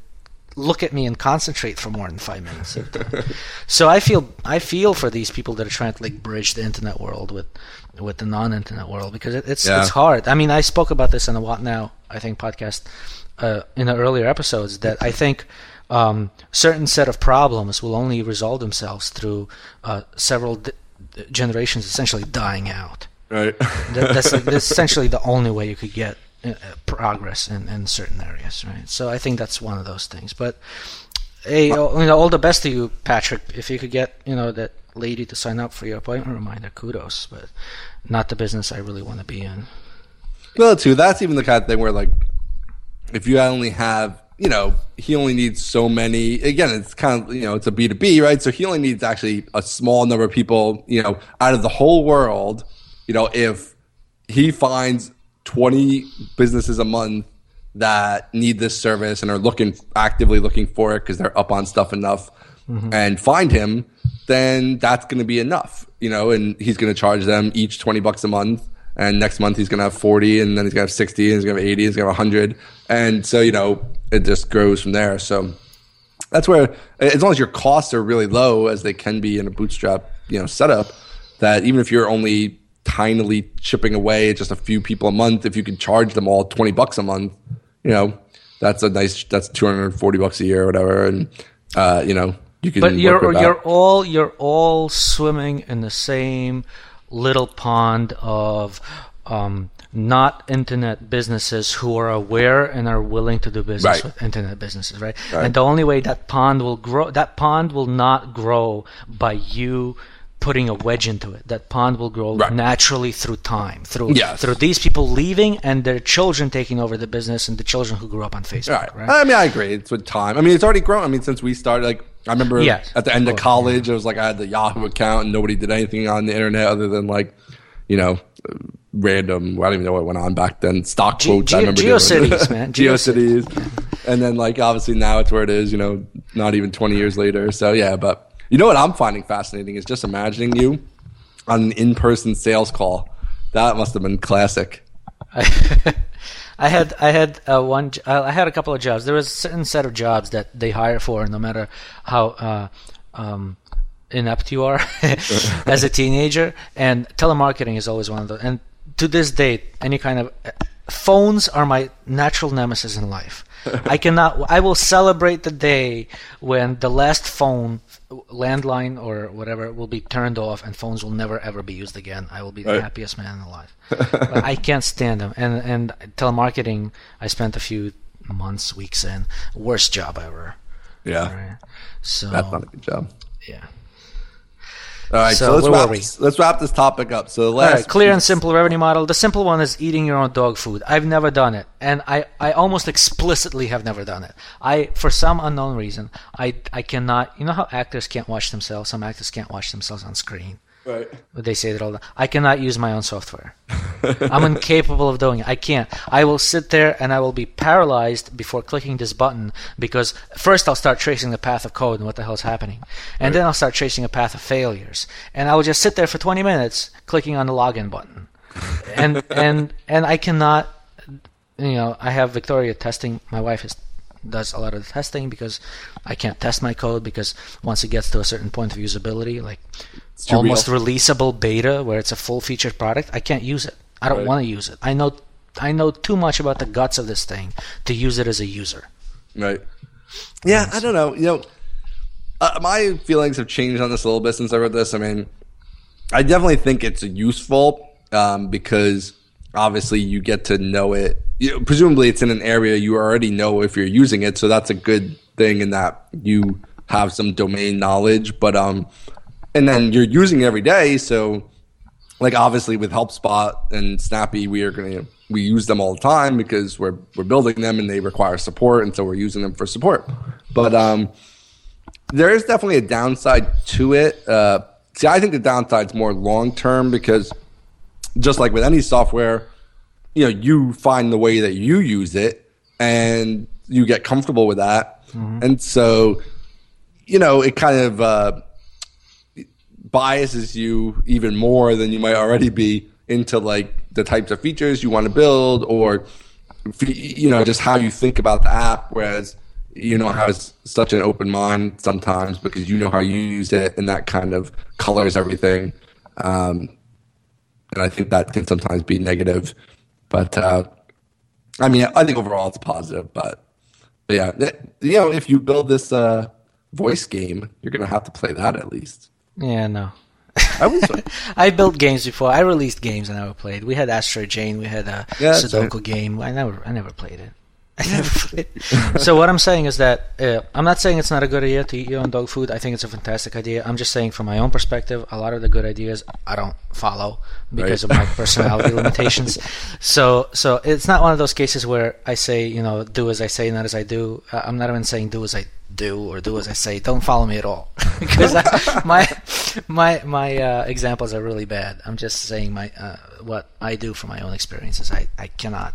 look at me and concentrate for more than five minutes. at a time. so I feel I feel for these people that are trying to like bridge the internet world with with the non-internet world because it, it's Yeah. it's hard. I mean, I spoke about this in the What Now I think podcast uh, in the earlier episodes that I think. Um, certain set of problems will only resolve themselves through uh, several generations essentially dying out. Right. That, that's, that's essentially the only way you could get Uh, uh, progress in, in certain areas, right? So I think that's one of those things. But hey, you know, all the best to you, Patrick. If you could get you know that lady to sign up for your appointment reminder, kudos. But not the business I really want to be in. Well, too, that's even the kind of thing where, like, if you only have, you know, he only needs so many. Again, it's kind of, you know, it's a B two B, right? So he only needs actually a small number of people, you know, out of the whole world. You know, if he finds twenty businesses a month that need this service and are looking actively looking for it because they're up on stuff enough, mm-hmm. and find him, then that's going to be enough, you know. And he's going to charge them each twenty bucks a month. And next month he's going to have 40 and then he's going to have 60 and he's going to have 80 and he's going to have 100 and so you know it just grows from there. So that's where as long as your costs are really low as they can be in a bootstrap you know setup that even if you're only tinily chipping away at just a few people a month if you can charge them all 20 bucks a month you know that's a nice that's 240 bucks a year or whatever and uh, you know you can But you're you're all you're all swimming in the same little pond of um, not internet businesses who are aware and are willing to do business Right. with internet businesses, right? Right. And the only way that pond will grow, that pond will not grow by you putting a wedge into it. That pond will grow Right. naturally through time, through Yes. through these people leaving and their children taking over the business and the children who grew up on Facebook, Right. right? I mean, I agree. It's with time. I mean, it's already grown. I mean, since we started, like, I remember Yes, at the end of college, it was like I had the Yahoo account and nobody did anything on the internet other than like, you know, random. I don't even know what went on back then. Stock Ge- quotes. I Ge- remember. GeoCities, man. (laughs) GeoCities. and then like obviously now it's where it is. You know, not even twenty years later. So yeah, but you know what I'm finding fascinating is just imagining you on an in-person sales call. That must have been classic. (laughs) I had I had uh, one uh, I had a couple of jobs. There was a certain set of jobs that they hire for, no matter how uh, um, inept you are (laughs) (laughs) as a teenager. And telemarketing is always one of those. And to this date, any kind of phones are my natural nemesis in life. I cannot. I will celebrate the day when the last phone, landline or whatever, will be turned off and phones will never ever be used again. I will be the Right. happiest man alive. (laughs) but I can't stand them. And and telemarketing, I spent a few months, weeks in. Worst job ever. Yeah, Right? So that's not a good job. yeah. All right, so, So let's wrap were we? this, let's wrap this topic up. So last right, clear and simple revenue model. The simple one is eating your own dog food. I've never done it, and I, I almost explicitly have never done it. I, for some unknown reason, I, I cannot. You know how actors can't watch themselves. Some actors can't watch themselves on screen. Right. They say that all the I cannot use my own software. (laughs) I'm incapable of doing it. I can't. I will sit there and I will be paralyzed before clicking this button because first I'll start tracing the path of code and what the hell is happening. And then I'll start tracing a path of failures. And I will just sit there for 20 minutes clicking on the login button. And (laughs) and and I cannot you know, I have Victoria testing. My wife is does a lot of the testing because I can't test my code because once it gets to a certain point of usability, like almost real. releasable beta where it's a full featured product, I can't use it. I don't Right. want to use it. I know I know too much about the guts of this thing to use it as a user. Right. Yeah, I don't know. You know, uh, my feelings have changed on this a little bit since I read this. I mean, I definitely think it's useful um, because obviously you get to know it. You presumably, it's in an area you already know if you're using it, so that's a good thing in that you have some domain knowledge. But um, and then you're using it every day, so like obviously with HelpSpot and Snappy, we are gonna we use them all the time because we're we're building them and they require support, and so we're using them for support. But um, there is definitely a downside to it. Uh, see, I think the downside's more long term because just like with any software, you know, you find the way that you use it and you get comfortable with that, and so you know it kind of. Uh, biases you even more than you might already be into like the types of features you want to build or you know just how you think about the app whereas you know has such an open mind sometimes because you know how you use it and that kind of colors everything um, and i think that can sometimes be negative but uh, i mean i think overall it's positive but, but yeah you know if you build this uh, voice game you're gonna have to play that at least yeah no I. (laughs) I built games before. I released games and I never played. We had Asteroid Jane. We had a yeah, Sudoku right. game. I never, I never played it. I never played. It. so what I'm saying is that uh, I'm not saying it's not a good idea to eat your own dog food. I think it's a fantastic idea. I'm just saying from my own perspective, a lot of the good ideas I don't follow because right. of my personality (laughs) limitations. So, so it's not one of those cases where I say, you know, do as I say, not as I do. I'm not even saying do as I do or do as I say. Don't follow me at all (laughs) because I, (laughs) my my my uh, examples are really bad. I'm just saying my uh, what I do from my own experiences. I I cannot.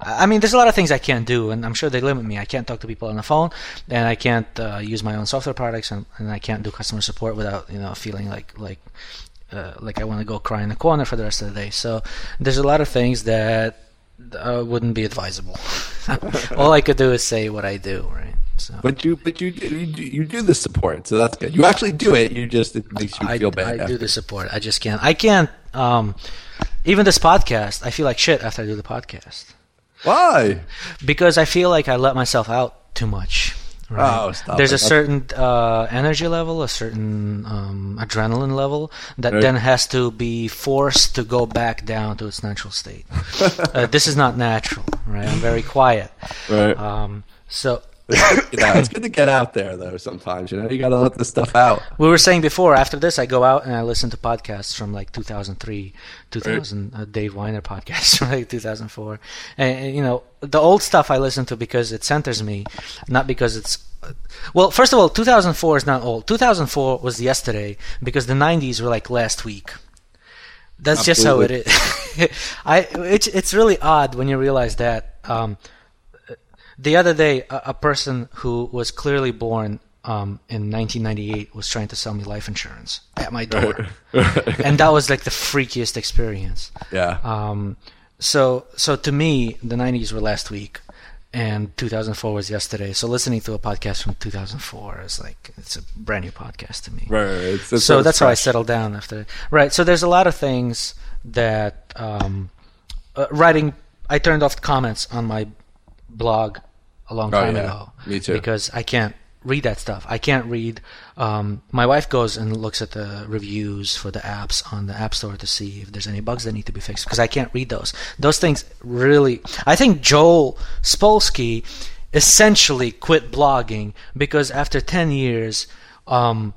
I mean, there's a lot of things I can't do, and I'm sure they limit me. I can't talk to people on the phone, and I can't uh, use my own software products, and, and I can't do customer support without you know feeling like like uh, like I want to go cry in the corner for the rest of the day. So there's a lot of things that uh, wouldn't be advisable. (laughs) All I could do is say what I do, right? So. But you, but you, you, do the support, so that's good. You actually do it. You just it makes you feel I, bad. I do the support. I just can't. I can't. Um, even this podcast, I feel like shit after I do the podcast. Why? Because I feel like I let myself out too much. Right? Oh, stop There's it. a certain uh, energy level, a certain um, adrenaline level that right. then has to be forced to go back down to its natural state. (laughs) uh, this is not natural, right? I'm very quiet. Right. Um, so you know, it's good to get out there though. Sometimes you know you got to let the stuff out. We were saying before. After this, I go out and I listen to podcasts from like 2003, 2000, right. uh, Dave Winer podcasts (laughs) from like 2004, and, and, you know the old stuff I listen to because it centers me, not because it's. Uh, well, first of all, 2004 is not old. 2004 was yesterday because the 90s were like last week. That's Absolutely. just how it is. (laughs) I it's it's really odd when you realize that. Um, the other day, a, a person who was clearly born um, in 1998 was trying to sell me life insurance at my door, (laughs) and that was like the freakiest experience. Yeah. Um, so so to me, the 90s were last week, and 2004 was yesterday. So listening to a podcast from 2004 is like it's a brand new podcast to me. Right. It's, it's, so that's fresh. how I settled down after. That. Right. So there's a lot of things that um, uh, writing. I turned off comments on my blog a long oh, time yeah. ago. Me too. Because I can't read that stuff. I can't read. Um, my wife goes and looks at the reviews for the apps on the App Store to see if there's any bugs that need to be fixed because I can't read those. Those things really. I think Joel Spolsky essentially quit blogging because after 10 years, um,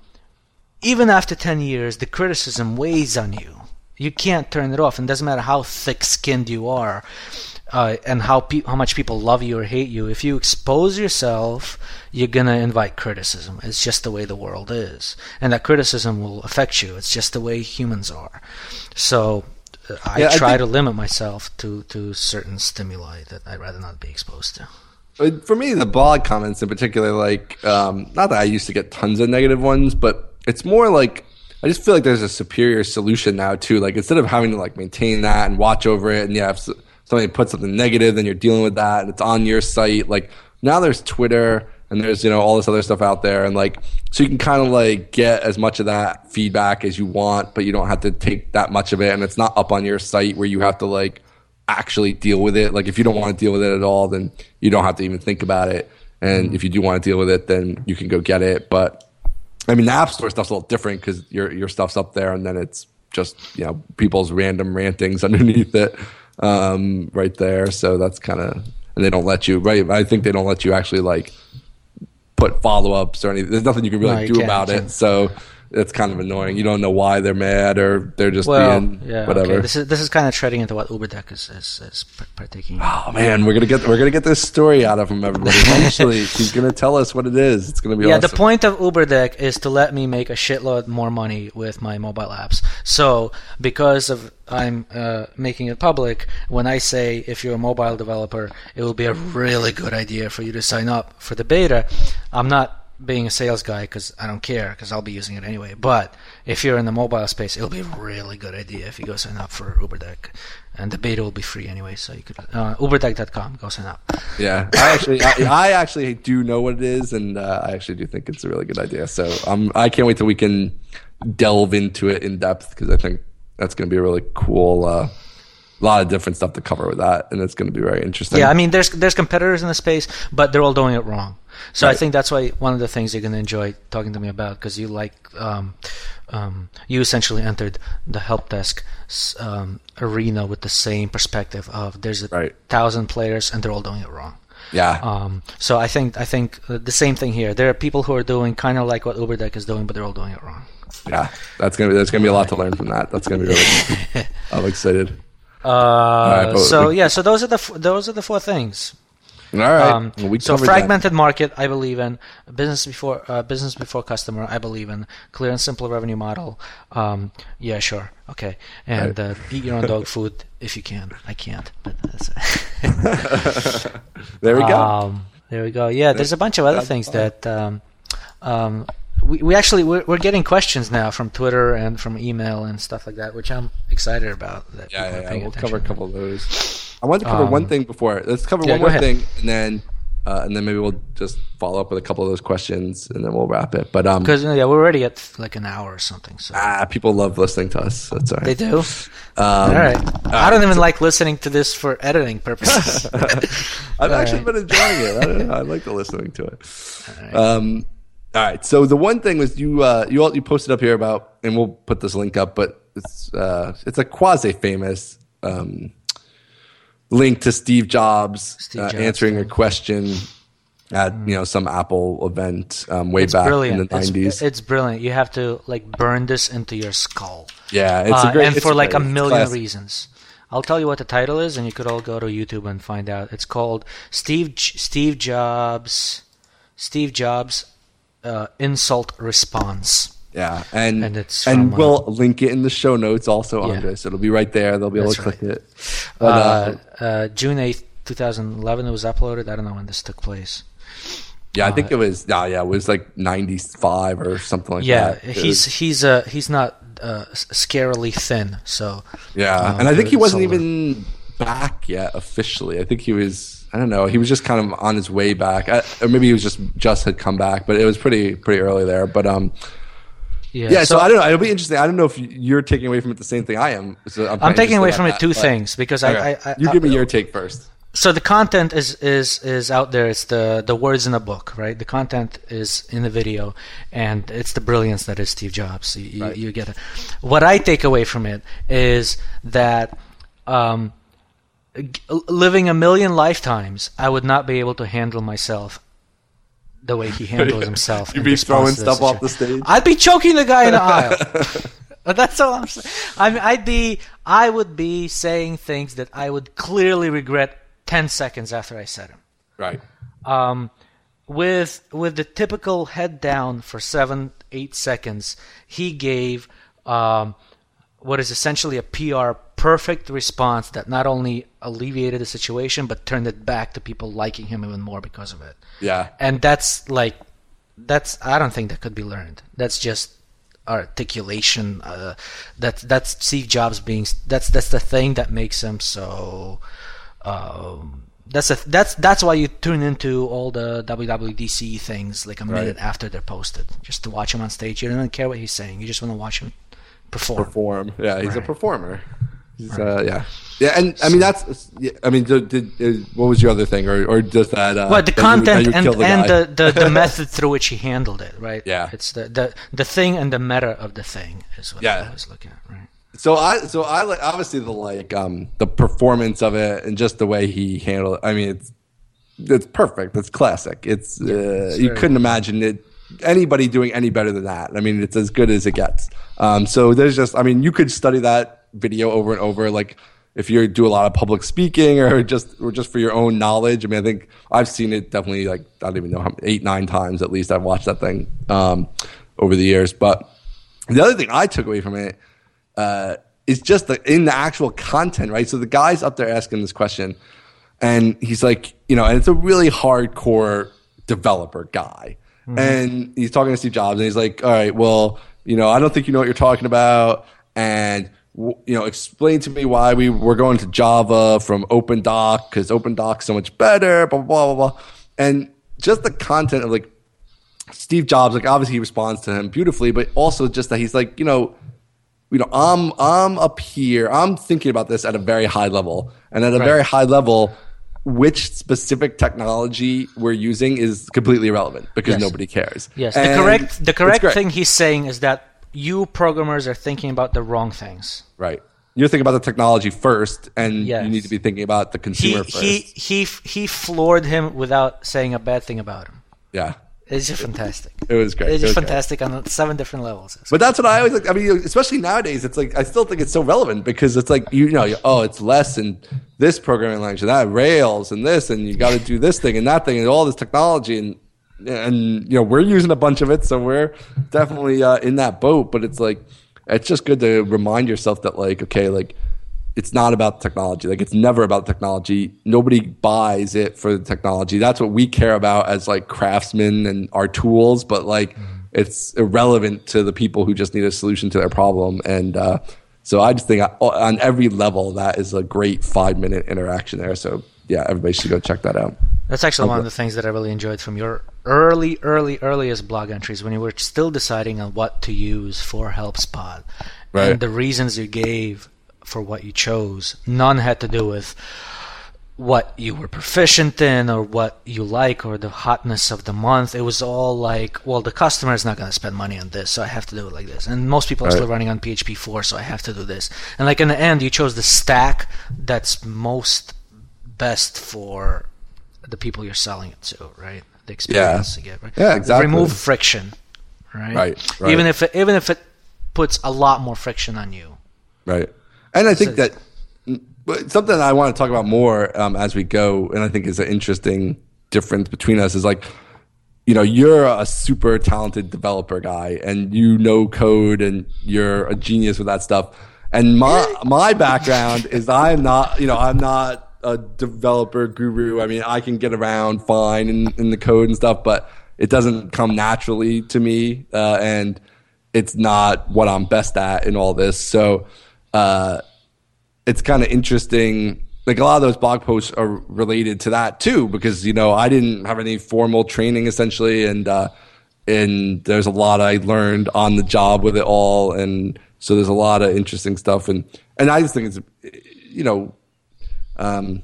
even after 10 years, the criticism weighs on you. You can't turn it off, and it doesn't matter how thick skinned you are uh, and how pe- how much people love you or hate you. If you expose yourself, you're gonna invite criticism. It's just the way the world is, and that criticism will affect you. It's just the way humans are. So uh, I yeah, try I to limit myself to to certain stimuli that I'd rather not be exposed to. For me, the blog comments in particular, like um, not that I used to get tons of negative ones, but it's more like I just feel like there's a superior solution now too. Like instead of having to like maintain that and watch over it, and you have somebody puts something negative, then you're dealing with that, and it's on your site. Like now, there's Twitter and there's you know all this other stuff out there, and like so you can kind of like get as much of that feedback as you want, but you don't have to take that much of it, and it's not up on your site where you have to like actually deal with it. Like if you don't want to deal with it at all, then you don't have to even think about it. And if you do want to deal with it, then you can go get it. But I mean, the App Store stuff's a little different because your your stuff's up there, and then it's just you know people's random rantings (laughs) underneath it um, right there. So that's kind of, and they don't let you, right? I think they don't let you actually like put follow ups or anything. There's nothing you can really no, do about it. So it's kind of annoying. You don't know why they're mad or they're just well, being yeah, whatever. Okay. This is this is kind of treading into what UberDeck is is, is partaking. Oh man, we're gonna get we're gonna get this story out of him, everybody. (laughs) Eventually, he's gonna tell us what it is. It's gonna be yeah. Awesome. The point of UberDeck is to let me make a shitload more money with my mobile apps. So because of I'm uh, making it public, when I say if you're a mobile developer, it will be a really good idea for you to sign up for the beta. I'm not being a sales guy because I don't care because I'll be using it anyway. But if you're in the mobile space, it'll be a really good idea if you go sign up for UberDeck, and the beta will be free anyway. So you could uh, UberDeck.com go sign up. Yeah, I actually, I, I actually do know what it is, and uh, I actually do think it's a really good idea. So um, I can't wait till we can delve into it in depth because I think that's going to be a really cool. Uh, a lot of different stuff to cover with that, and it's going to be very interesting. Yeah, I mean, there's there's competitors in the space, but they're all doing it wrong. So right. I think that's why one of the things you're going to enjoy talking to me about because you like um, um, you essentially entered the help desk um, arena with the same perspective of there's a right. thousand players and they're all doing it wrong. Yeah. Um, so I think I think the same thing here. There are people who are doing kind of like what UberDeck is doing, but they're all doing it wrong. Yeah, that's gonna be there's gonna be a lot to learn from that. That's gonna be really. (laughs) I'm excited. Uh, right, so we, yeah, so those are the f- those are the four things. All right. Um, well, so fragmented that. market, I believe in business before uh, business before customer. I believe in clear and simple revenue model. Um, yeah, sure, okay. And right. uh, eat your own dog food if you can. I can't, but (laughs) there we go. Um, there we go. Yeah, there's a bunch of other things that um, um, we, we actually we're, we're getting questions now from Twitter and from email and stuff like that, which I'm excited about. That yeah, yeah, yeah. we'll cover a couple of those. I wanted to cover um, one thing before. Let's cover yeah, one more ahead. thing, and then uh, and then maybe we'll just follow up with a couple of those questions, and then we'll wrap it. But um, because yeah, we're already at like an hour or something. So ah, people love listening to us. That's all right. They do. Um, all right. I don't even so, like listening to this for editing purposes. (laughs) I've actually right. been enjoying it. I, I like the listening to it. Um, all right. So the one thing was you uh, you all, you posted up here about, and we'll put this link up, but it's uh, it's a quasi famous um, link to Steve Jobs, Steve uh, Jobs answering a question at you know some Apple event um, way it's back brilliant. in the nineties. It's, it's, brilliant. You have to like burn this into your skull. Yeah, it's a uh, great, and it's for like a million reasons. I'll tell you what the title is, and you could all go to YouTube and find out. It's called Steve Steve Jobs Steve Jobs uh, insult response. Yeah, and and, it's and we'll uh, link it in the show notes also, yeah. Andres. It'll be right there. They'll be able to right. click it. But, uh, uh, uh, June eighth, two thousand eleven. It was uploaded. I don't know when this took place. Yeah, I think it was. Yeah, yeah, it was like ninety five or something like yeah, that. Yeah, he's he's uh he's not uh, scarily thin. So yeah, and I think he wasn't even back yet officially. I think he was I don't know. He was just kind of on his way back, I, or maybe he was just just had come back, but it was pretty pretty early there. But um, yeah. yeah so, so, I don't know. It'll be interesting. I don't know if you're taking away from it the same thing I am. So I'm, I'm taking away from it two things because okay. I, I, I, you give me your take first. So the content is is is out there. It's the the words in the book, right? The content is in the video, and it's the brilliance that is Steve Jobs. You, right. you, you get it. What I take away from it is that. Um, living a million lifetimes, I would not be able to handle myself the way he handles (laughs) himself. You'd be throwing stuff off the stage. I'd be choking the guy in the aisle. (laughs) That's all I'm saying. I mean, I'd be, I would be saying things that I would clearly regret ten seconds after I said them. Right. Um, with with the typical head down for seven, eight seconds, he gave um, what is essentially a PR perfect response that not only alleviated the situation but turned it back to people liking him even more because of it. Yeah. And that's like that's I don't think that could be learned. That's just articulation uh, that that's Steve Jobs being that's that's the thing that makes him so um, that's a, that's that's why you tune into all the WWDC things like a minute right. after they're posted, just to watch him on stage. You don't even care what he's saying; you just want to watch him perform. Perform, yeah, he's right. a performer. He's, right. uh, yeah, yeah, and I mean that's. I mean, did, did, uh, what was your other thing, or or just that? Uh, well, the content you, and the and the, the, the (laughs) method through which he handled it, right? Yeah, it's the the the thing and the meta of the thing is what yeah. I was looking at, right? So I so I like obviously the like um the performance of it and just the way he handled it. I mean, it's it's perfect. It's classic. It's, yeah, uh, it's you couldn't imagine it anybody doing any better than that. I mean, it's as good as it gets. Um, so there's just, I mean, you could study that video over and over. Like if you do a lot of public speaking or just or just for your own knowledge. I mean, I think I've seen it definitely like I don't even know how eight nine times at least. I've watched that thing um, over the years. But the other thing I took away from it uh, is just the in the actual content, right? So the guy's up there asking this question, and he's like, you know, and it's a really hardcore developer guy Mm-hmm. and he's talking to Steve Jobs, and he's like, "All right, well, you know, I don't think you know what you're talking about, and w- you know, explain to me why we we're going to Java from OpenDoc because OpenDoc's so much better, blah blah blah blah." And just the content of like Steve Jobs, like obviously he responds to him beautifully, but also just that he's like, you know, you know, I'm I'm up here, I'm thinking about this at a very high level, and at a Right. very high level, which specific technology we're using is completely irrelevant because Yes. nobody cares. Yes, the correct the correct thing he's saying is that you programmers are thinking about the wrong things. right? You're thinking about the technology first, and Yes. you need to be thinking about the He consumer first. he he he floored him without saying a bad thing about him. yeah, It's just fantastic. it was great. It's It just great. fantastic on seven different levels. But that's what I always like. I mean, especially nowadays, it's like I still think it's so relevant because it's like you know, oh, it's less in this programming language and that Rails and this, and you got to do this thing and that thing and all this technology and and you know we're using a bunch of it, so we're definitely uh, in that boat. But it's like it's just good to remind yourself that like okay, like it's not about technology. Like it's never about technology. Nobody buys it for the technology. That's what we care about as like craftsmen and our tools. But like it's irrelevant to the people who just need a solution to their problem. And uh, so I just think on every level that is a great five minute interaction there. So yeah, everybody should go check that out. That's actually one of the things that I really enjoyed from your early, early, earliest blog entries when you were still deciding on what to use for HelpSpot. Right. And the reasons you gave for what you chose, none had to do with what you were proficient in or what you like or the hotness of the month. It was all like, well, the customer is not going to spend money on this, so I have to do it like this. And most people are Right. still running on PHP 4, so I have to do this. And like in the end, you chose the stack that's most best for the people you're selling it to, right? The experience you get, right? Yeah, exactly. Remove friction, right? Right, right. Even if it, even if it puts a lot more friction on you. Right. And I think So- that but something I want to talk about more um, as we go, and I think is an interesting difference between us is like, you know, you're a super talented developer guy and you know code and you're a genius with that stuff. And my my background is I'm not, you know, I'm not a developer guru. I mean, I can get around fine in, in the code and stuff, but it doesn't come naturally to me, uh, and it's not what I'm best at in all this. So, uh, it's kind of interesting. Like a lot of those blog posts are related to that too, because you know I didn't have any formal training essentially, and uh, and there's a lot I learned on the job with it all, and so there's a lot of interesting stuff, and and I just think it's you know um,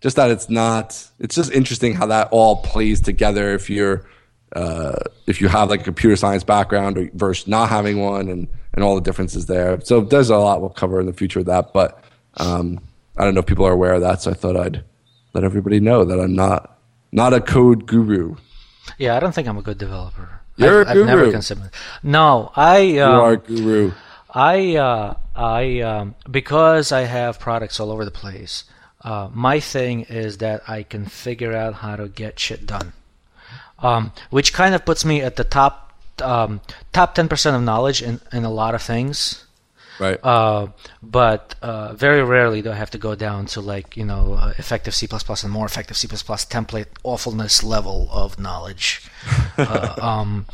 just that it's not it's just interesting how that all plays together if you're uh, if you have like a computer science background or versus not having one and and all the differences there so there's a lot we'll cover in the future of that but um, i don't know if people are aware of that so i thought i'd let everybody know that i'm not not a code guru Yeah, I don't think I'm a good developer. You're I've, a I've never guru. considered. No, I you um, are a guru I uh, I um, because I have products all over the place. Uh, my thing is that I can figure out how to get shit done, um, which kind of puts me at the top um, top ten percent of knowledge in, in a lot of things. right Uh, but uh, very rarely do I have to go down to like you know uh, effective C++ and more effective C++ template awfulness level of knowledge. (laughs) uh, um,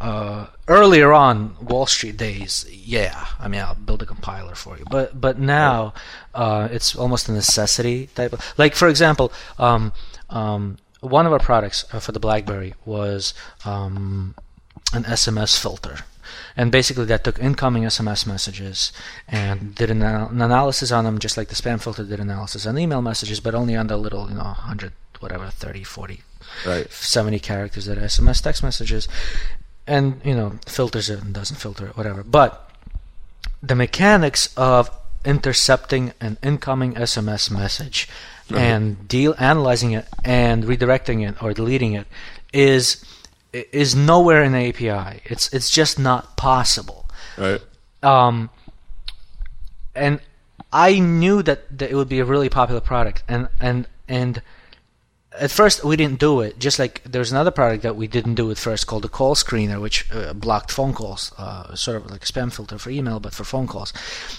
uh, earlier on Wall Street days, yeah, I mean I'll build a compiler for you, but but now uh, it's almost a necessity type of like for example. Um, um, one of our products for the BlackBerry was um, an SMS filter. And basically, that took incoming SMS messages and did an, an analysis on them, just like the spam filter did analysis on email messages, but only on the little, you know, 100, whatever, 30, 40, right 70 characters that are SMS text messages. And, you know, filters it and doesn't filter it, whatever. But the mechanics of intercepting an incoming SMS message and deal analyzing it and redirecting it or deleting it is is nowhere in the API. It's it's just not possible. right Um, and I knew that, that it would be a really popular product, and and and at first we didn't do it. Just like there's another product that we didn't do at first called the call screener, which uh, blocked phone calls, uh, sort of like a spam filter for email, but for phone calls.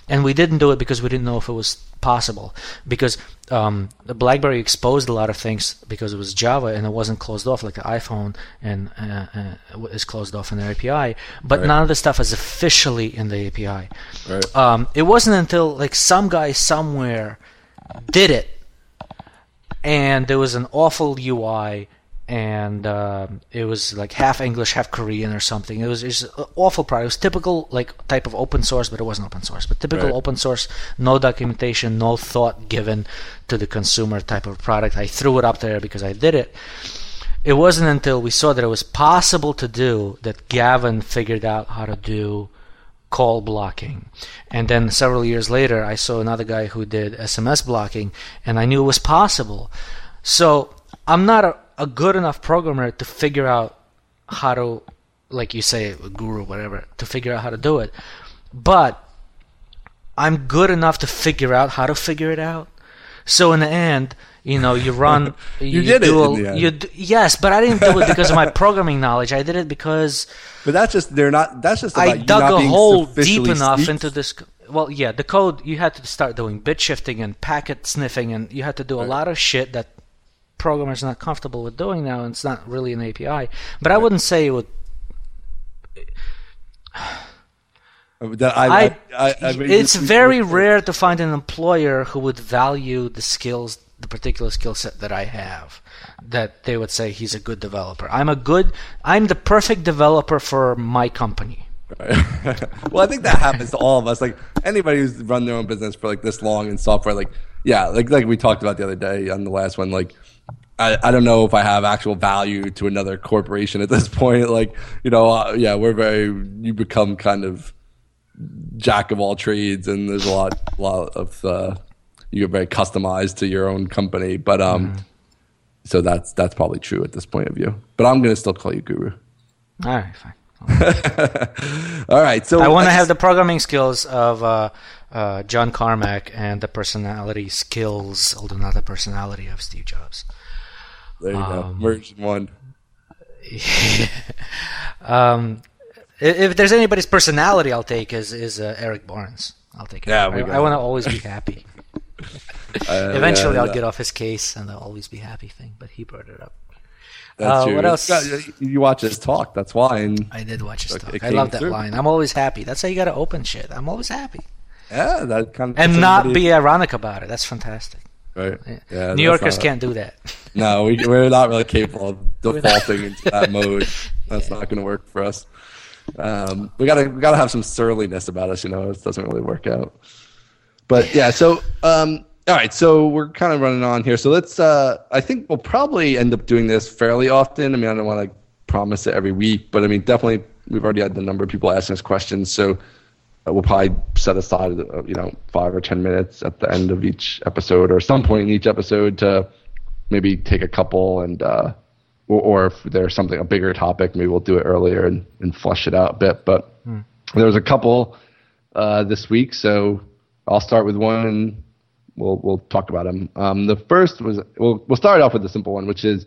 And we didn't do it because we didn't know if it was possible. Because um, the BlackBerry exposed a lot of things because it was Java and it wasn't closed off like the iPhone and uh, uh, is closed off in the API. But Right. none of the stuff is officially in the API. Right. Um, it wasn't until like some guy somewhere did it and there was an awful UI, and um it was like half English, half Korean or something. It was, it was an awful product. It was typical like type of open source, but it wasn't open source. But typical Right. open source, no documentation, no thought given to the consumer type of product. I threw it up there because I did it. It wasn't until we saw that it was possible to do that Gavin figured out how to do call blocking. And then several years later, I saw another guy who did SMS blocking, and I knew it was possible. So I'm not a, a good enough programmer to figure out how to, like you say, guru, whatever, to figure out how to do it. But I'm good enough to figure out how to figure it out. So in the end, you know, you run. (laughs) You did it do in a- the end. You yes, but I didn't do it because of my (laughs) programming knowledge. I did it because But that's just they're not. That's just about I you dug not a being hole deep enough into this. Well, yeah, the code you had to start doing bit shifting and packet sniffing, and you had to do a lot of shit that programmers are not comfortable with doing now, and it's not really an API. But I wouldn't say it would. Uh, that I, I, I, I, I mean, it's very uh, rare to find an employer who would value the skills, the particular skill set that I have. That they would say he's a good developer. I'm a good. I'm the perfect developer for my company. (laughs) well, I think that happens to all of us. Like anybody who's run their own business for like this long in software, like yeah, like like we talked about the other day on the last one. Like I, I don't know if I have actual value to another corporation at this (laughs) point. Like you know, uh, yeah, we're very you become kind of jack of all trades, and there's a lot lot of uh, you get very customized to your own company. But um, so that's that's probably true at this point of view. But I'm gonna still call you guru. All right, fine. (laughs) All right, so I want to have the programming skills of uh, uh, John Carmack and the personality skills, although not the personality of Steve Jobs. There you go. Um, Merge in one. (laughs) Um, if there's anybody's personality, I'll take is is uh, Eric Barnes. I'll take it. Yeah, we I, I want to always be happy. (laughs) Uh, Eventually, yeah, I'll yeah, get off his case, and I'll always be happy thing. But he brought it up. That's Uh, what else? got- you watch his talk. That's why. And I did watch his talk. I love that through. line. I'm always happy. That's how you got to open shit. I'm always happy, yeah, that kind of and not be ironic about it. That's fantastic. right. Yeah, New Yorkers not- can't do that. No, we, we're not really capable of (laughs) defaulting into that mode. That's not going to work for us. Um, we gotta we gotta have some surliness about us. You know, it doesn't really work out. But yeah, so um, all right, so we're kind of running on here. So let's. Uh, I think we'll probably end up doing this fairly often. I mean, I don't want to promise it every week, but I mean, definitely we've already had the number of people asking us questions. So uh, we'll probably set aside uh, you know five or ten minutes at the end of each episode or some point in each episode to maybe take a couple and uh, or, or if there's something a bigger topic, maybe we'll do it earlier and, and flush it out a bit. But there was a couple uh, this week, so I'll start with one and we'll we'll talk about them. Um, the first was we'll we'll start off with the simple one, which is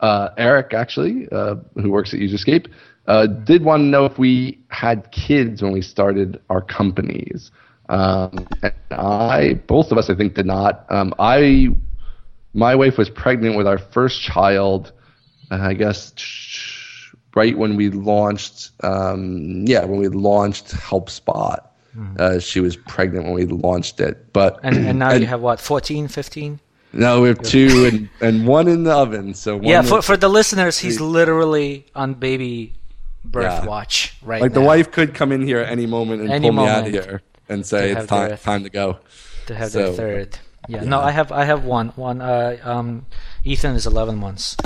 uh, Eric actually, uh, who works at Userscape, uh, did want to know if we had kids when we started our companies. Um, and I, both of us, I think, did not. Um, I my wife was pregnant with our first child, uh, I guess, right when we launched. Um, yeah, when we launched HelpSpot. Uh, she was pregnant when we launched it, but And, and now you have what, 14, 15? no, we have two and, and one in the oven. So one Yeah, for, for the listeners, he's literally on baby birth Yeah. watch right like now. the wife could come in here at any moment and Any pull me out of here and say it's time their- time to go. to have so- their third. Yeah, no, I have I have one. One. Uh, um, Ethan is 11 months.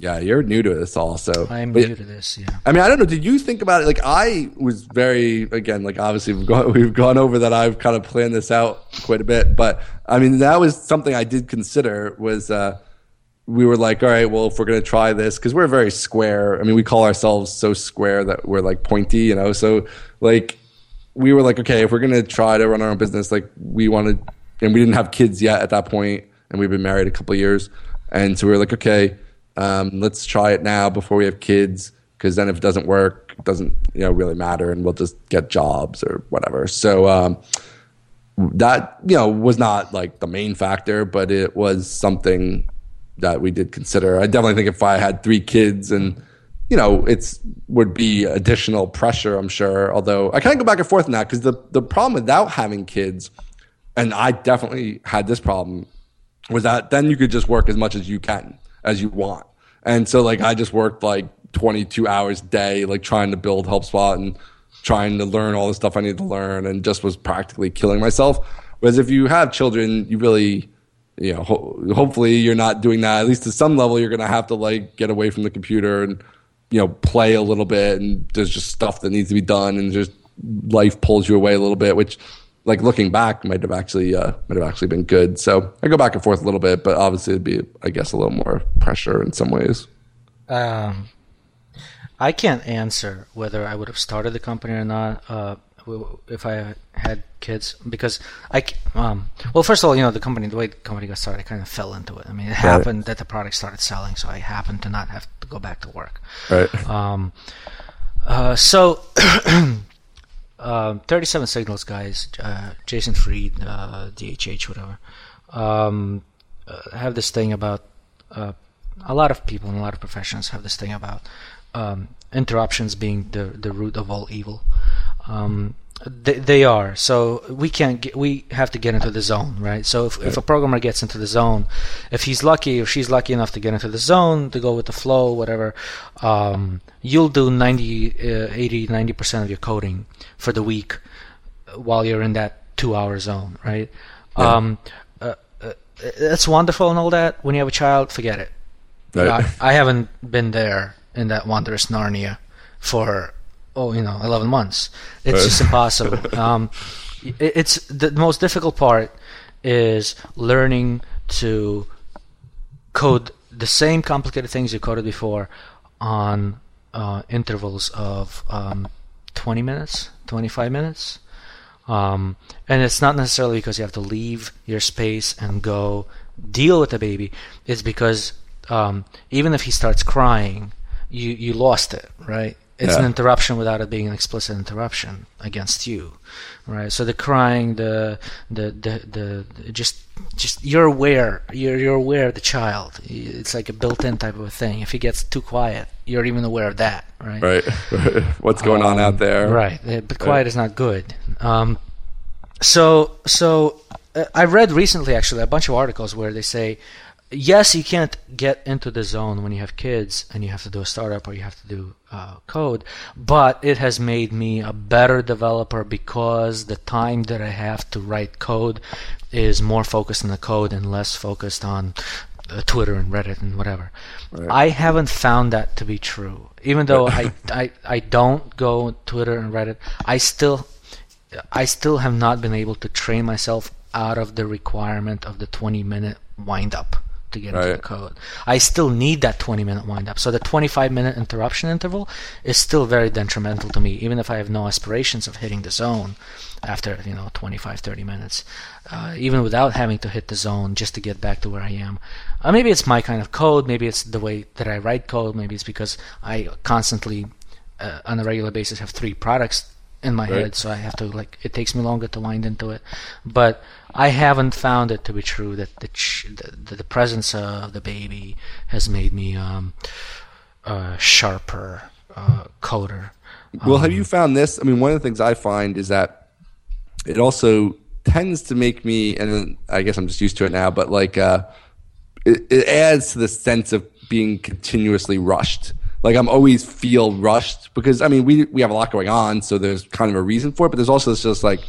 Yeah, you're new to this also. I'm But- new to this. Yeah. I mean, I don't know. Did you think about it? Like, I was very again, like obviously we've gone (laughs) we've gone over that. I've kind of planned this out quite a bit, but I mean, that was something I did consider. Was uh, we were like, all right, well, if we're gonna try this, because we're very square. I mean, we call ourselves so square that we're like pointy, you know. So like, we were like, okay, if we're gonna try to run our own business, like we wanted, and we didn't have kids yet at that point, and we've been married a couple of years. And so we were like, okay, um, let's try it now before we have kids, because then if it doesn't work, it doesn't you know really matter, and we'll just get jobs or whatever. So um, that you know was not like the main factor, but it was something that we did consider. I definitely think if I had three kids and you know, it's would be additional pressure, I'm sure. Although I kind of go back and forth in that because the the problem without having kids, and I definitely had this problem, was that then you could just work as much as you can as you want, and so like I just worked like 22 hours a day, like trying to build HelpSpot and trying to learn all the stuff I needed to learn, and just was practically killing myself. Whereas if you have children, you really you know, ho- hopefully you're not doing that. At least to some level, you're going to have to like get away from the computer and you know play a little bit and there's just stuff that needs to be done and just life pulls you away a little bit which like looking back might have actually uh, might have actually been good. So i go back and forth a little bit but obviously it'd be i guess a little more pressure in some ways. Um, i can't answer whether i would have started the company or not uh, if I had kids because I um well first of all you know the company the way the company got started I kind of fell into it. I mean it right. happened that the product started selling so I happened to not have to go back to work. Right. Um uh, so (clears throat) uh, 37 signals guys. Uh, Jason Fried uh, DHH whatever. Um, uh, have this thing about uh, a lot of people and a lot of professions have this thing about um, interruptions being the the root of all evil. Um, they, they are. So we can't get, we have to get into the zone, right? So if, if a programmer gets into the zone, if he's lucky, if she's lucky enough to get into the zone, to go with the flow, whatever, um, you'll do 90, uh, 80, 90% of your coding for the week while you're in that two hour zone, right? Yeah. Um, uh, uh, it's wonderful and all that. When you have a child, forget it. Right. I, I haven't been there in that wondrous Narnia for oh, you know, 11 months. It's just impossible. (laughs) um, it, it's the most difficult part is learning to code the same complicated things you coded before on uh, intervals of um, 20 minutes, 25 minutes. Um, and it's not necessarily because you have to leave your space and go deal with the baby. It's because um, even if he starts crying, you, you lost it, right? It's yeah. an interruption without it being an explicit interruption against you right? So the crying the the the, the just just you're aware you're you're aware of the child. It's like a built-in type of a thing. If he gets too quiet you're even aware of that right? Right. (laughs) What's going um, on out there? right. But quiet right. is not good. Um, so so uh, i read recently actually a bunch of articles where they say yes, you can't get into the zone when you have kids and you have to do a startup or you have to do uh, code, but it has made me a better developer because the time that I have to write code is more focused on the code and less focused on uh, Twitter and Reddit and whatever. Right. I haven't found that to be true. Even though I, (laughs) I I don't go Twitter and Reddit, I still I still have not been able to train myself out of the requirement of the 20 minute wind up to get right. into the code. I still need that 20 minute windup. So the 25 minute interruption interval is still very detrimental to me, even if I have no aspirations of hitting the zone after, you know, 25, 30 minutes. Uh, even without having to hit the zone just to get back to where I am. Uh, maybe it's my kind of code. Maybe it's the way that I write code. Maybe it's because I constantly, uh, on a regular basis, have three products in my right. head, so I have to like it takes me longer to wind into it. But I haven't found it to be true that the ch- the, the, presence of the baby has made me um, a sharper uh, coder. Well, um, have you found this? I mean, one of the things I find is that it also tends to make me, and I guess I'm just used to it now, but like uh, it, it adds to the sense of being continuously rushed like I'm always feel rushed because I mean we we have a lot going on, so there's kind of a reason for it. But there's also this just like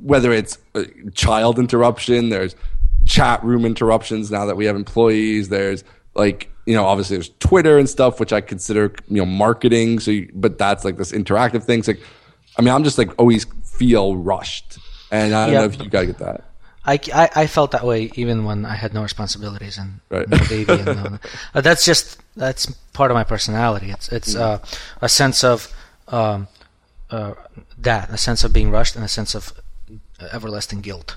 whether it's uh, child interruption, there's chat room interruptions now that we have employees. There's like you know obviously there's Twitter and stuff which I consider you know marketing. So you, but that's like this interactive thing. It's like I mean I'm just like always feel rushed, and I don't know if you gotta get that. I, I, I, felt that way even when I had no responsibilities and right. no baby. and (laughs) uh, that's just that's part of my personality. It's it's uh, a sense of um, uh, that, a sense of being rushed, and a sense of everlasting guilt.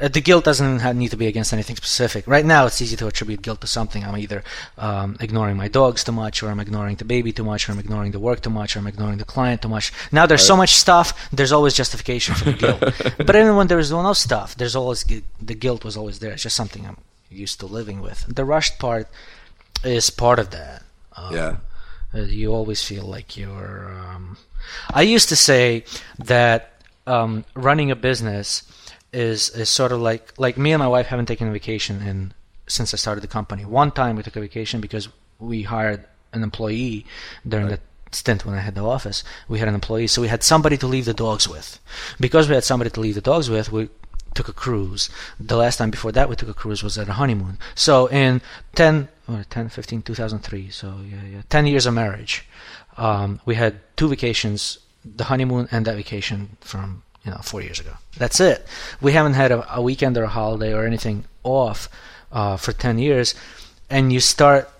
Uh, the guilt doesn't have, need to be against anything specific. Right now, it's easy to attribute guilt to something. I'm either um, ignoring my dogs too much, or I'm ignoring the baby too much, or I'm ignoring the work too much, or I'm ignoring the client too much. Now there's so much stuff. There's always justification for the (laughs) guilt. but even when there is no stuff, there's always the guilt was always there. It's just something I'm used to living with. The rushed part is part of that. Uh, Yeah. uh, you always feel like you're. Um, I used to say that um, running a business is is sort of like like me and my wife haven't taken a vacation in since I started the company. One time we took a vacation because we hired an employee during the stint when I had the office. We had an employee, so we had somebody to leave the dogs with. Because we had somebody to leave the dogs with, we took a cruise. The last time before that we took a cruise was at a honeymoon. So in 10, or 10 15, 2003, so yeah, yeah, 10 years of marriage, um, we had two vacations, the honeymoon and that vacation from, you know, four years ago. That's it. We haven't had a, a weekend or a holiday or anything off uh, for 10 years. And you start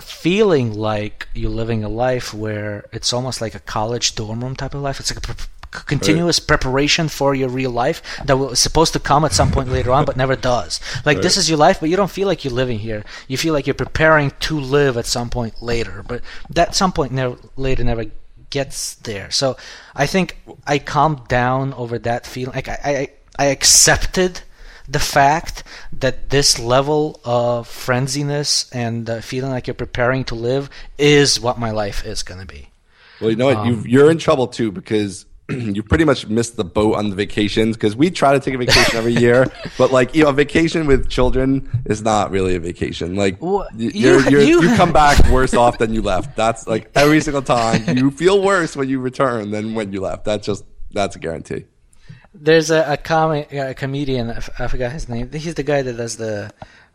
feeling like you're living a life where it's almost like a college dorm room type of life. It's like a pre- continuous preparation for your real life that was supposed to come at some point later on, but never does. Like this is your life, but you don't feel like you're living here. You feel like you're preparing to live at some point later, but that some point never, later never gets there. So I think I calmed down over that feeling. Like I, I, I accepted the fact that this level of frenziness and uh, feeling like you're preparing to live is what my life is going to be. Well, you know what? you you're in trouble too because (clears throat) you pretty much missed the boat on the vacations because we try to take a vacation every year, (laughs) but like you know, a vacation with children is not really a vacation. Like Wha- y- you- you're, you're, you, you- come back (laughs) worse off than you left. That's like every single time you feel worse when you return than when you left. That's just that's a guarantee. There's a, a comic, a comedian. I forgot his name. He's the guy that does the.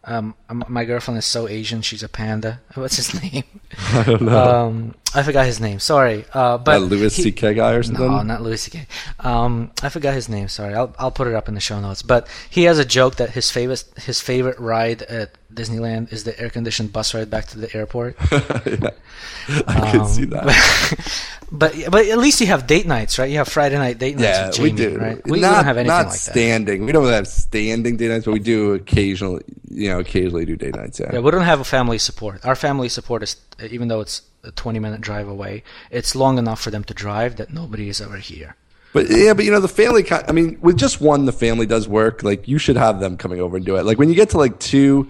Um, my girlfriend is so Asian. She's a panda. (laughs) What's his name? (laughs) I don't know. Um, I forgot his name. Sorry, uh, but that Louis C.K. guy or something. No, not Louis C.K. Um, I forgot his name. Sorry, I'll I'll put it up in the show notes. But he has a joke that his favorite his favorite ride at Disneyland is the air conditioned bus ride back to the airport. (laughs) yeah. I can Um, see that. But but at least you have date nights, right? You have Friday night date nights Yeah, with Jamie, we do. right? We, we not, don't have anything not like that. standing. We don't have standing date nights, but we do occasionally. You know, occasionally do date nights. Yeah. Yeah, we don't have a family support. Our family support is, even though it's a 20 minute drive away, it's long enough for them to drive that nobody is ever here. But yeah, but you know the family. I mean, with just one, the family does work. Like you should have them coming over and do it. Like when you get to like two,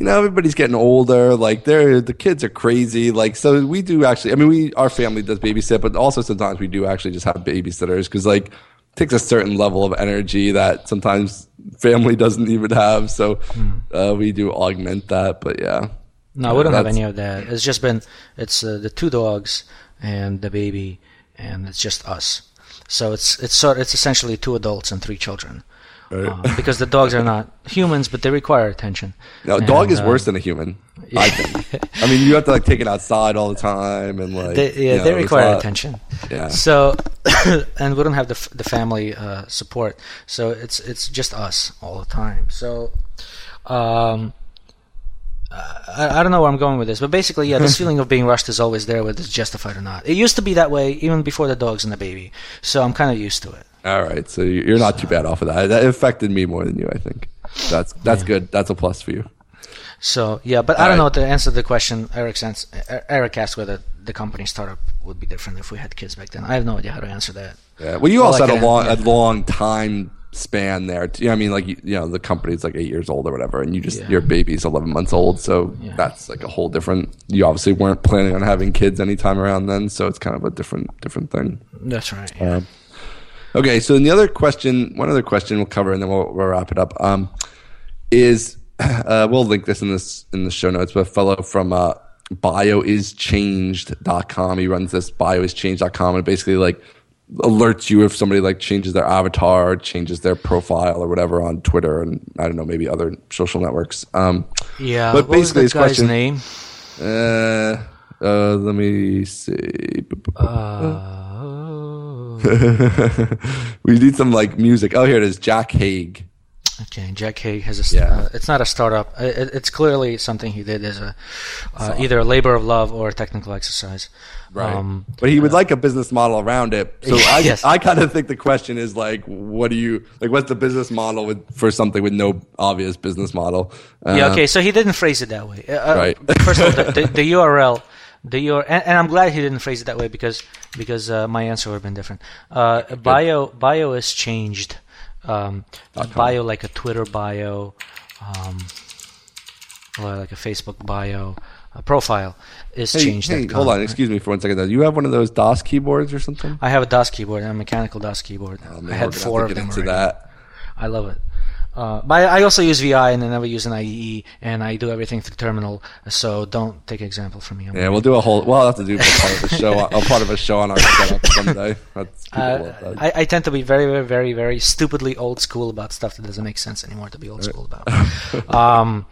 you know everybody's getting older. Like they're the kids are crazy. Like so we do actually. I mean, we our family does babysit, but also sometimes we do actually just have babysitters because like it takes a certain level of energy that sometimes family (laughs) doesn't even have. So uh, we do augment that. But yeah, No, we don't have any of that. It's just been, it's uh, the two dogs and the baby, and it's just us. So it's it's sort it's essentially two adults and three children. Uh, because the dogs are not humans, but they require attention. No, a dog And, is uh, worse than a human. (laughs) I think. I mean, you have to like take it outside all the time and like. They, yeah, you know, they require not- attention. Yeah. So, (coughs) and we don't have the the family uh, support, so it's it's just us all the time. So, um, I, I don't know where I'm going with this, but basically, yeah, this (laughs) feeling of being rushed is always there, whether it's justified or not. It used to be that way even before the dogs and the baby, so I'm kind of used to it. All right, so you- you're not too bad off of that. That affected me more than you, I think. That's that's good. That's a plus for you. So yeah, but I don't know to answer the question. Eric Er- Eric asked whether the company startup would be different if we had kids back then. I have no idea how to answer that. Yeah. Well, you Well, also like had a long yeah. a long time span there. Know, I mean, like you, you know, the company's like eight years old or whatever, and you just Yeah. your baby's eleven months old, so Yeah. that's like a whole different. You obviously weren't planning on having kids anytime around then, so it's kind of a different different thing. That's right. yeah. Um, okay, so the other question, one other question we'll cover, and then we'll, we'll wrap it up. Um, is uh, we'll link this in this in the show notes, but a fellow from uh, bioischanged.com. He runs this bioischanged.com and basically like alerts you if somebody like changes their avatar, changes their profile or whatever on Twitter and I don't know maybe other social networks. Um, Yeah, But basically his question- name? uh, uh, let me see. Uh, (laughs) we need some like music. Oh, here it is. Jack Haig. Okay, Jack Haig has a. Yeah. Uh, it's not a startup. It, it's clearly something he did as a uh, either a labor of love or a technical exercise. Right. Um, but he would like a business model around it. So (laughs) I, Yes. I kind of think the question is like, what do you like? What's the business model with for something with no obvious business model? yeah. Uh, Okay. So he didn't phrase it that way. Uh, uh, Right. first of all, the, the, the (laughs) URL, the URL, and, and I'm glad he didn't phrase it that way because because uh, my answer would have been different. Uh, bio bio is changed. Um, bio like a Twitter bio, um, or like a Facebook bio, a profile is Hey, changed. hey, hold on, excuse me for one second. Though. You have one of those Das keyboards or something? I have a Das keyboard, a mechanical Das keyboard. Oh, man, I had four of them. into already. that. I love it. Uh, but I also use VI and I never use an IDE, and I do everything through terminal. So don't take example from me. I'm Yeah, we'll do a whole. Well, I'll have to do part of a show. A part of a show on our setup someday. (laughs) Uh. I, I tend to be very, very, very, very stupidly old school about stuff that doesn't make sense anymore to be old school about. um,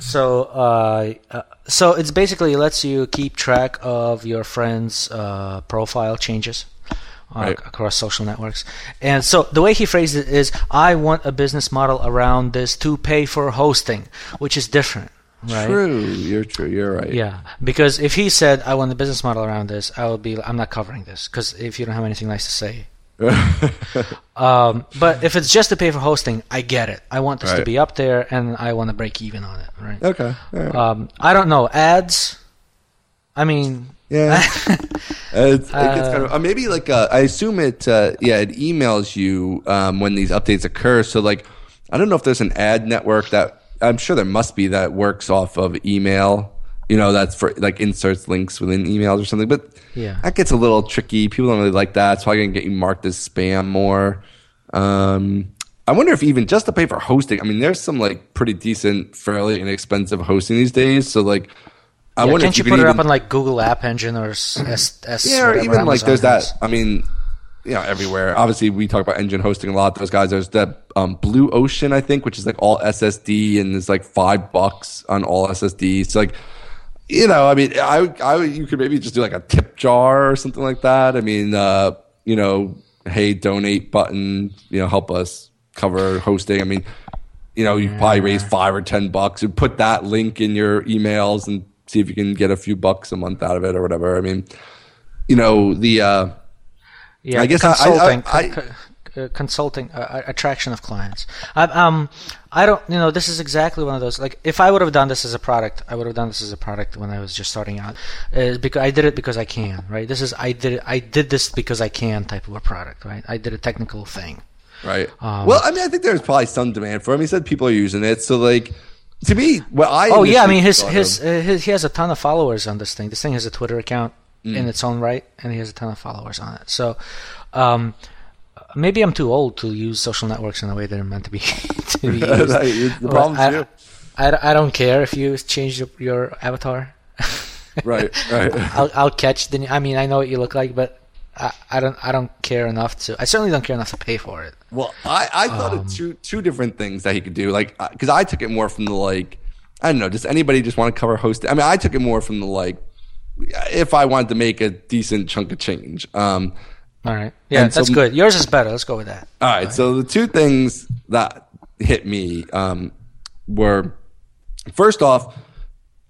so, uh, uh, so it's basically lets you keep track of your friends' uh, profile changes. Uh, Right. across social networks, and so the way he phrased it is, "I want a business model around this to pay for hosting," which is different, right? True, you're true. You're right. Yeah, because if he said I want a business model around this, I would be I'm not covering this because if you don't have anything nice to say. (laughs) um, but if it's just to pay for hosting, I get it. I want this to be up there, and I want to break even on it. Right? okay. right. Um, I don't know ads. I mean, Yeah, (laughs) it's, it gets kind of uh, maybe like uh, I assume it. Uh, yeah, it emails you um, when these updates occur. So like, I don't know if there's an ad network that I'm sure there must be that works off of email. You know, that's for like inserts links within emails or something. But Yeah. that gets a little tricky. People don't really like that. It's probably gonna get you marked as spam more. Um, I wonder if even just to pay for hosting. I mean, there's some like pretty decent, fairly inexpensive hosting these days. So like. I yeah, wonder can't if you, could put it even- up on like Google App Engine or S, S, yeah, or even like Amazon there's that. I mean, you know, everywhere. Obviously, we talk about engine hosting a lot. Those guys. There's that um, Blue Ocean, I think, which is like all SSD, and it's like five bucks on all SSDs. So like, you know, I mean, I, I, you could maybe just do like a tip jar or something like that. I mean, uh, you know, hey, donate button. You know, help us cover hosting. I mean, you know, you probably raise five or ten bucks. You put that link in your emails and see if you can get a few bucks a month out of it or whatever. I mean, you know, the uh, Yeah, I guess I- I- consulting, I- co- co- uh, consulting, uh, attraction of clients. I, um, I don't, you know, this is exactly one of those. Like, if I would have done this as a product, I would have done this as a product when I was just starting out. Uh, because I did it because I can, right? This is I did it, I did this because I can type of a product, right? I did a technical thing. right. Um, well, I mean, I think there's probably some demand for him. He said people are using it, so like to me, well, I Oh yeah, I mean his his, uh, his he has a ton of followers on this thing. This thing has a Twitter account Mm. in its own right, and he has a ton of followers on it. So um, maybe I'm too old to use social networks in the way they're meant to be. (laughs) to be (laughs) used. The problem's I, you. I, I don't care if you change your, your avatar. (laughs) right, right. I'll I'll catch the. I mean, I know what you look like, but I, I don't I don't care enough to. I certainly don't care enough to pay for it. Well, I, I thought Um, of two two different things that he could do. Like, because I took it more from the like, I don't know, does anybody just want to cover hosting? I mean, I took it more from the like, if I wanted to make a decent chunk of change. Um, All right. Yeah, so- that's good. Yours is better. Let's go with that. all right, so the two things that hit me um, were first off,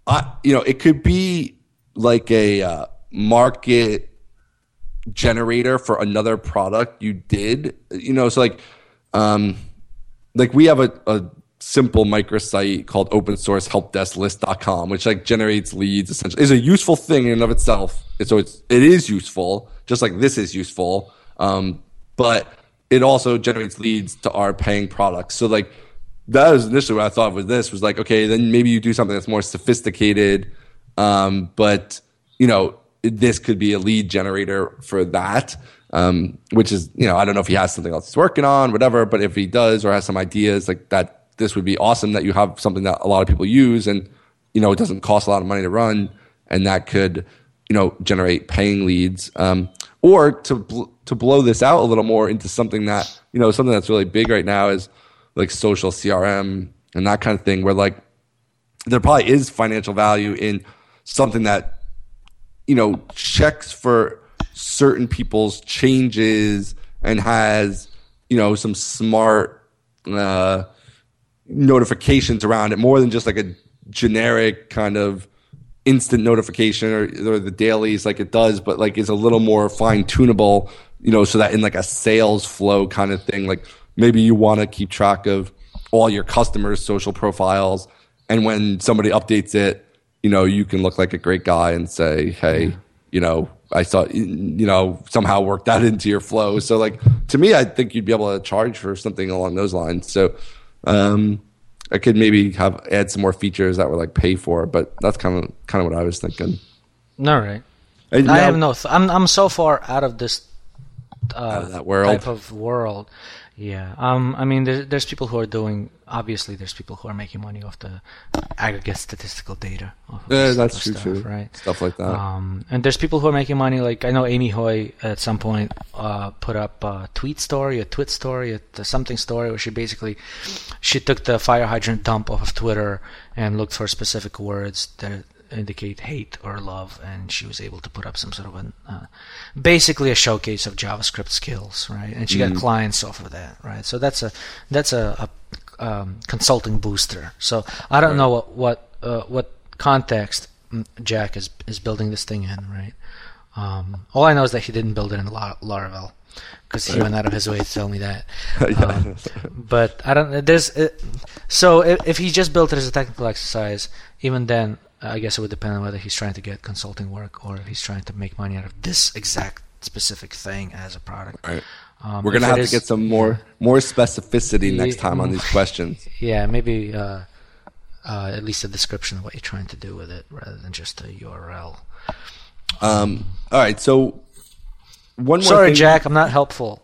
I you know it could be like a uh, market generator for another product you did. You know, so like um, like we have a, a simple microsite called open source helpdesklist.com which like generates leads essentially. Is a useful thing in and of itself. So it's it is useful just like this is useful um, but it also generates leads to our paying products. So like that was initially what i thought with this was like okay then maybe you do something that's more sophisticated um, but you know this could be a lead generator for that um, which is you know i don't know if he has something else he's working on whatever but if he does or has some ideas like that this would be awesome that you have something that a lot of people use and you know it doesn't cost a lot of money to run and that could you know generate paying leads um, or to bl- to blow this out a little more into something that you know something that's really big right now is like social crm and that kind of thing where like there probably is financial value in something that you know checks for certain people's changes and has you know some smart uh notifications around it more than just like a generic kind of instant notification or, or the dailies like it does, but like is a little more fine tunable, you know, so that in like a sales flow kind of thing, like maybe you want to keep track of all your customers' social profiles. And when somebody updates it, you know, you can look like a great guy and say, hey, you know, I saw, you know, somehow work that (laughs) into your flow. So, like, to me, I think you'd be able to charge for something along those lines. So, um, I could maybe have add some more features that were like pay for, but that's kind of kind of what I was thinking. All right. And I have no. Th- I'm I'm so far out of this uh, out of that world. type of world yeah, um, I mean, there's, there's people who are doing. Obviously, there's people who are making money off the aggregate statistical data. yeah, that's true stuff, too. Right, stuff like that. Um, and there's people who are making money. Like I know Amy Hoy at some point uh, put up a tweet story, a twit story, a, something story where she basically she took the fire hydrant dump off of Twitter and looked for specific words that indicate hate or love, and she was able to put up some sort of an, uh, basically a showcase of JavaScript skills, right? And she mm got mm-hmm. clients off of that, right? So that's a that's a, a um, consulting booster. So I don't right. know what what uh, what context Jack is is building this thing in, right? Um, all I know is that he didn't build it in Laravel because he went out of his way to tell me that. (laughs) Um, but I don't. There's uh, so if, if he just built it as a technical exercise, even then I guess it would depend on whether he's trying to get consulting work or he's trying to make money out of this exact specific thing as a product. Right. Um, We're gonna have is, to get some more more specificity next time on these questions. (laughs) Yeah, maybe uh, uh, at least a description of what you're trying to do with it, rather than just a URL. Um. All right. So one more. Sorry, thing. Jack. I'm not helpful.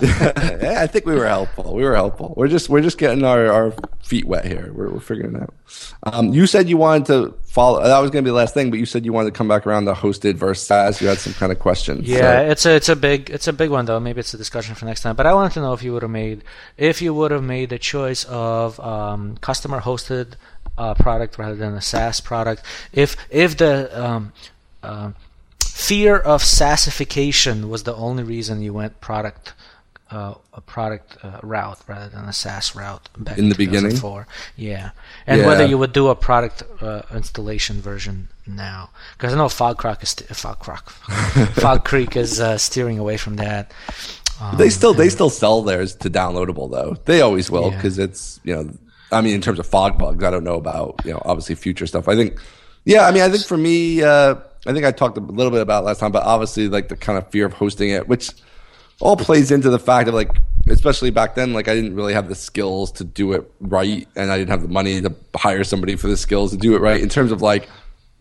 Yeah, I think we were helpful. We were helpful. We're just we're just getting our, our feet wet here. We're we're figuring it out. Um, you said you wanted to follow. That was going to be the last thing, but you said you wanted to come back around the hosted versus SaaS. You had some kind of questions. Yeah, so. it's a it's a big it's a big one though. Maybe it's a discussion for next time. But I wanted to know if you would have made if you would have made the choice of um, customer hosted uh, product rather than a SaaS product. If if the um, uh, fear of SaaSification was the only reason you went product uh, a product uh, route rather than a SaaS route back in the beginning. Yeah, and yeah. whether you would do a product uh, installation version now, because I know Fog is st- Fog (laughs) Fog Creek is uh, steering away from that. Um, they still they still sell theirs to downloadable though. They always will because yeah. it's you know I mean in terms of FogBugz I don't know about you know obviously future stuff. I think yeah I mean I think for me uh, I think I talked a little bit about last time, but obviously like the kind of fear of hosting it, which all plays into the fact of like, especially back then, like I didn't really have the skills to do it right, and I didn't have the money to hire somebody for the skills to do it right. In terms of like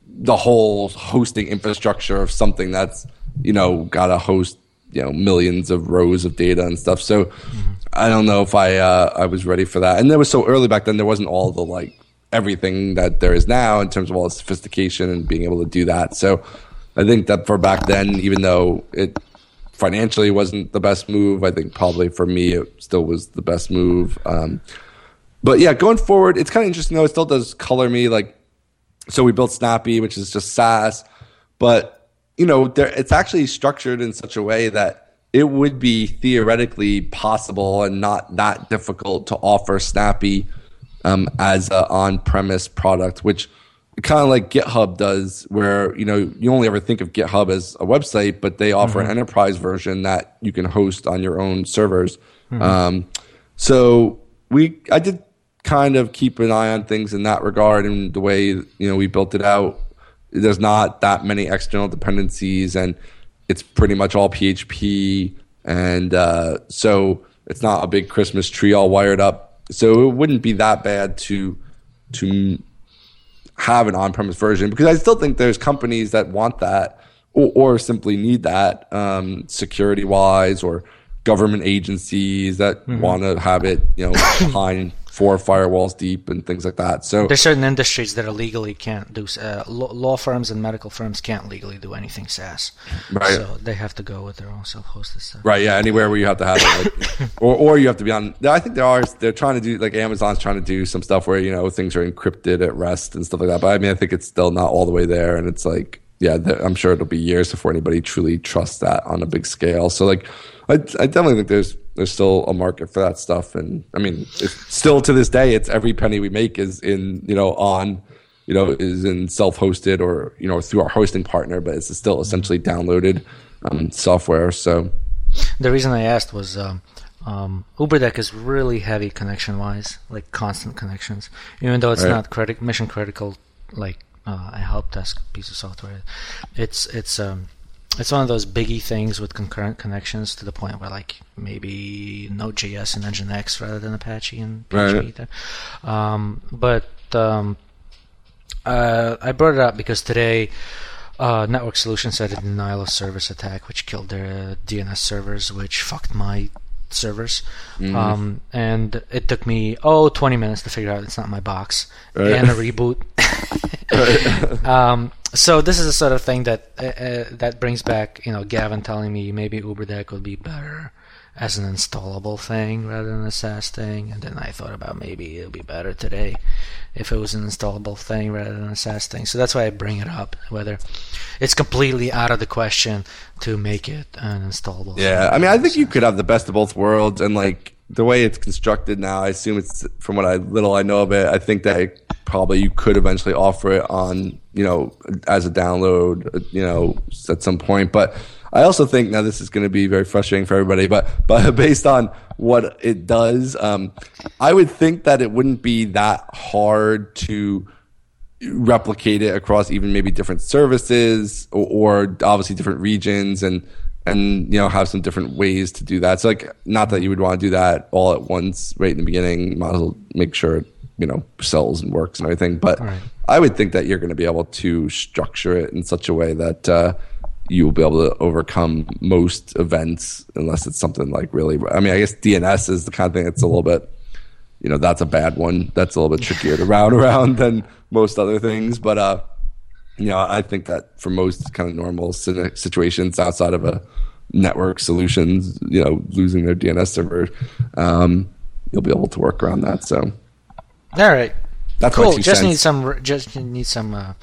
the whole hosting infrastructure of something that's you know got to host you know millions of rows of data and stuff. So mm-hmm. I don't know if I uh, I was ready for that, and there was so early back then. There wasn't all the like everything that there is now in terms of all the sophistication and being able to do that. So I think that for back then, even though it financially wasn't the best move, I think probably for me it still was the best move. Um, but yeah, going forward, it's kind of interesting though. It still does color me like. So we built Snappy, which is just SaaS, but you know, there, it's actually structured in such a way that it would be theoretically possible and not that difficult to offer Snappy um, as an on-premise product, which kind of like GitHub does, where you know you only ever think of GitHub as a website, but they offer mm-hmm. an enterprise version that you can host on your own servers. Mm-hmm. Um, so we, I did kind of keep an eye on things in that regard, and the way you know we built it out. There's not that many external dependencies, and it's pretty much all PHP, and uh, so it's not a big Christmas tree all wired up so it wouldn't be that bad to to have an on-premise version because I still think there's companies that want that or, or simply need that um, security-wise or government agencies that mm-hmm. want to have it, you know, (coughs) behind four firewalls deep and things like that. So there's certain industries that are legally can't do uh, law firms and medical firms can't legally do anything SaaS. Right. So they have to go with their own self-hosted stuff. Right. Yeah. Anywhere where you have to have it, like, (laughs) or or you have to be on. I think there are. They're trying to do like Amazon's trying to do some stuff where you know things are encrypted at rest and stuff like that. But I mean, I think it's still not all the way there, and it's like yeah, I'm sure it'll be years before anybody truly trusts that on a big scale. So like, I, I definitely think there's there's still a market for that stuff, and I mean, still to this day, it's every penny we make is in you know on you know is in self hosted or you know through our hosting partner, but it's still essentially downloaded um, software. So the reason I asked was. Um, um, UberDeck is really heavy connection wise, like constant connections. Even though it's right. not criti- mission critical, like uh, a help desk piece of software, it's it's um, it's one of those biggie things with concurrent connections to the point where like maybe Node.js and Nginx rather than Apache and PHP. Right. Um, but um, uh, I brought it up because today uh, Network Solutions had a denial of service attack, which killed their DNS servers, which fucked my servers. Mm-hmm. Um, and it took me, oh, 20 minutes to figure out it's not my box right. and a reboot. (laughs) um, so this is the sort of thing that uh, uh, that brings back, you know, Gavin telling me maybe UberDeck would be better as an installable thing rather than a SaaS thing. And then I thought about maybe it'll be better today if it was an installable thing rather than a SaaS thing. So that's why I bring it up. Whether it's completely out of the question to make it an installable. Yeah, I mean, I think you could have the best of both worlds, and like the way it's constructed now, I assume it's from what I little I know of it. I think that it, probably you could eventually offer it on you know as a download, you know, at some point, but I also think now this is going to be very frustrating for everybody, but but (laughs) based on what it does, um, I would think that it wouldn't be that hard to replicate it across even maybe different services or, or obviously different regions and and you know have some different ways to do that. So like not that you would want to do that all at once right in the beginning. You might as well make sure it, you know sells and works and everything. But right. I would think that you're going to be able to structure it in such a way that uh, you will be able to overcome most events unless it's something like really. I mean, I guess DNS is the kind of thing that's a little bit, you know, that's a bad one. That's a little bit trickier to round (laughs) around than most other things. But uh, you know, I think that for most kind of normal situations outside of a network solutions, you know, losing their DNS server, um, you'll be able to work around that. So, all right. That's cool. Just cents. need some. Just need some uh,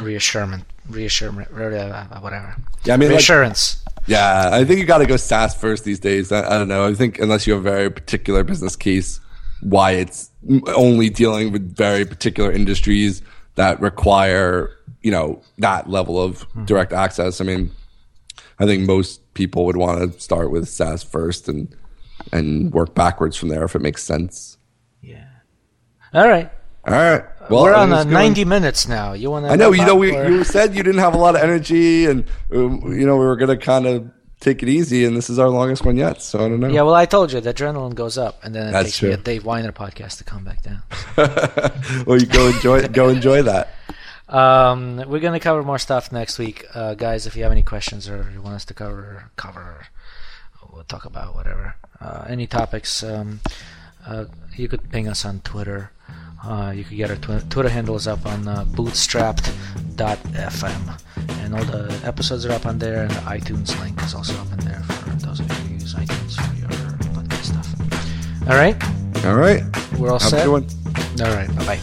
reassurance reassurance, whatever. Yeah, I mean, reassurance. Like, yeah, I think you got to go SaaS first these days. I, I, don't know. I think unless you have a very particular business case, why it's only dealing with very particular industries that require, you know, that level of mm-hmm. direct access. I mean, I think most people would want to start with SaaS first and and work backwards from there if it makes sense. Yeah. All right. All right. Well, we're on uh, 90 minutes now. You want to? I know. You know, we you said you didn't have a lot of energy, and um, you know we were gonna kind of take it easy, and this is our longest one yet. So I don't know. Yeah, well, I told you the adrenaline goes up, and then it That's takes true. me a Dave Winer podcast to come back down. (laughs) well, you go enjoy go enjoy that. Um, we're gonna cover more stuff next week, uh, guys. If you have any questions or you want us to cover cover, we'll talk about whatever. Uh, any topics, um, uh, you could ping us on Twitter. Uh, you can get our tw- Twitter handles up on uh, bootstrapped.fm. And all the episodes are up on there, and the iTunes link is also up in there for those of you who use iTunes for your podcast stuff. All right? All right. We're all Have set? All right. Bye bye.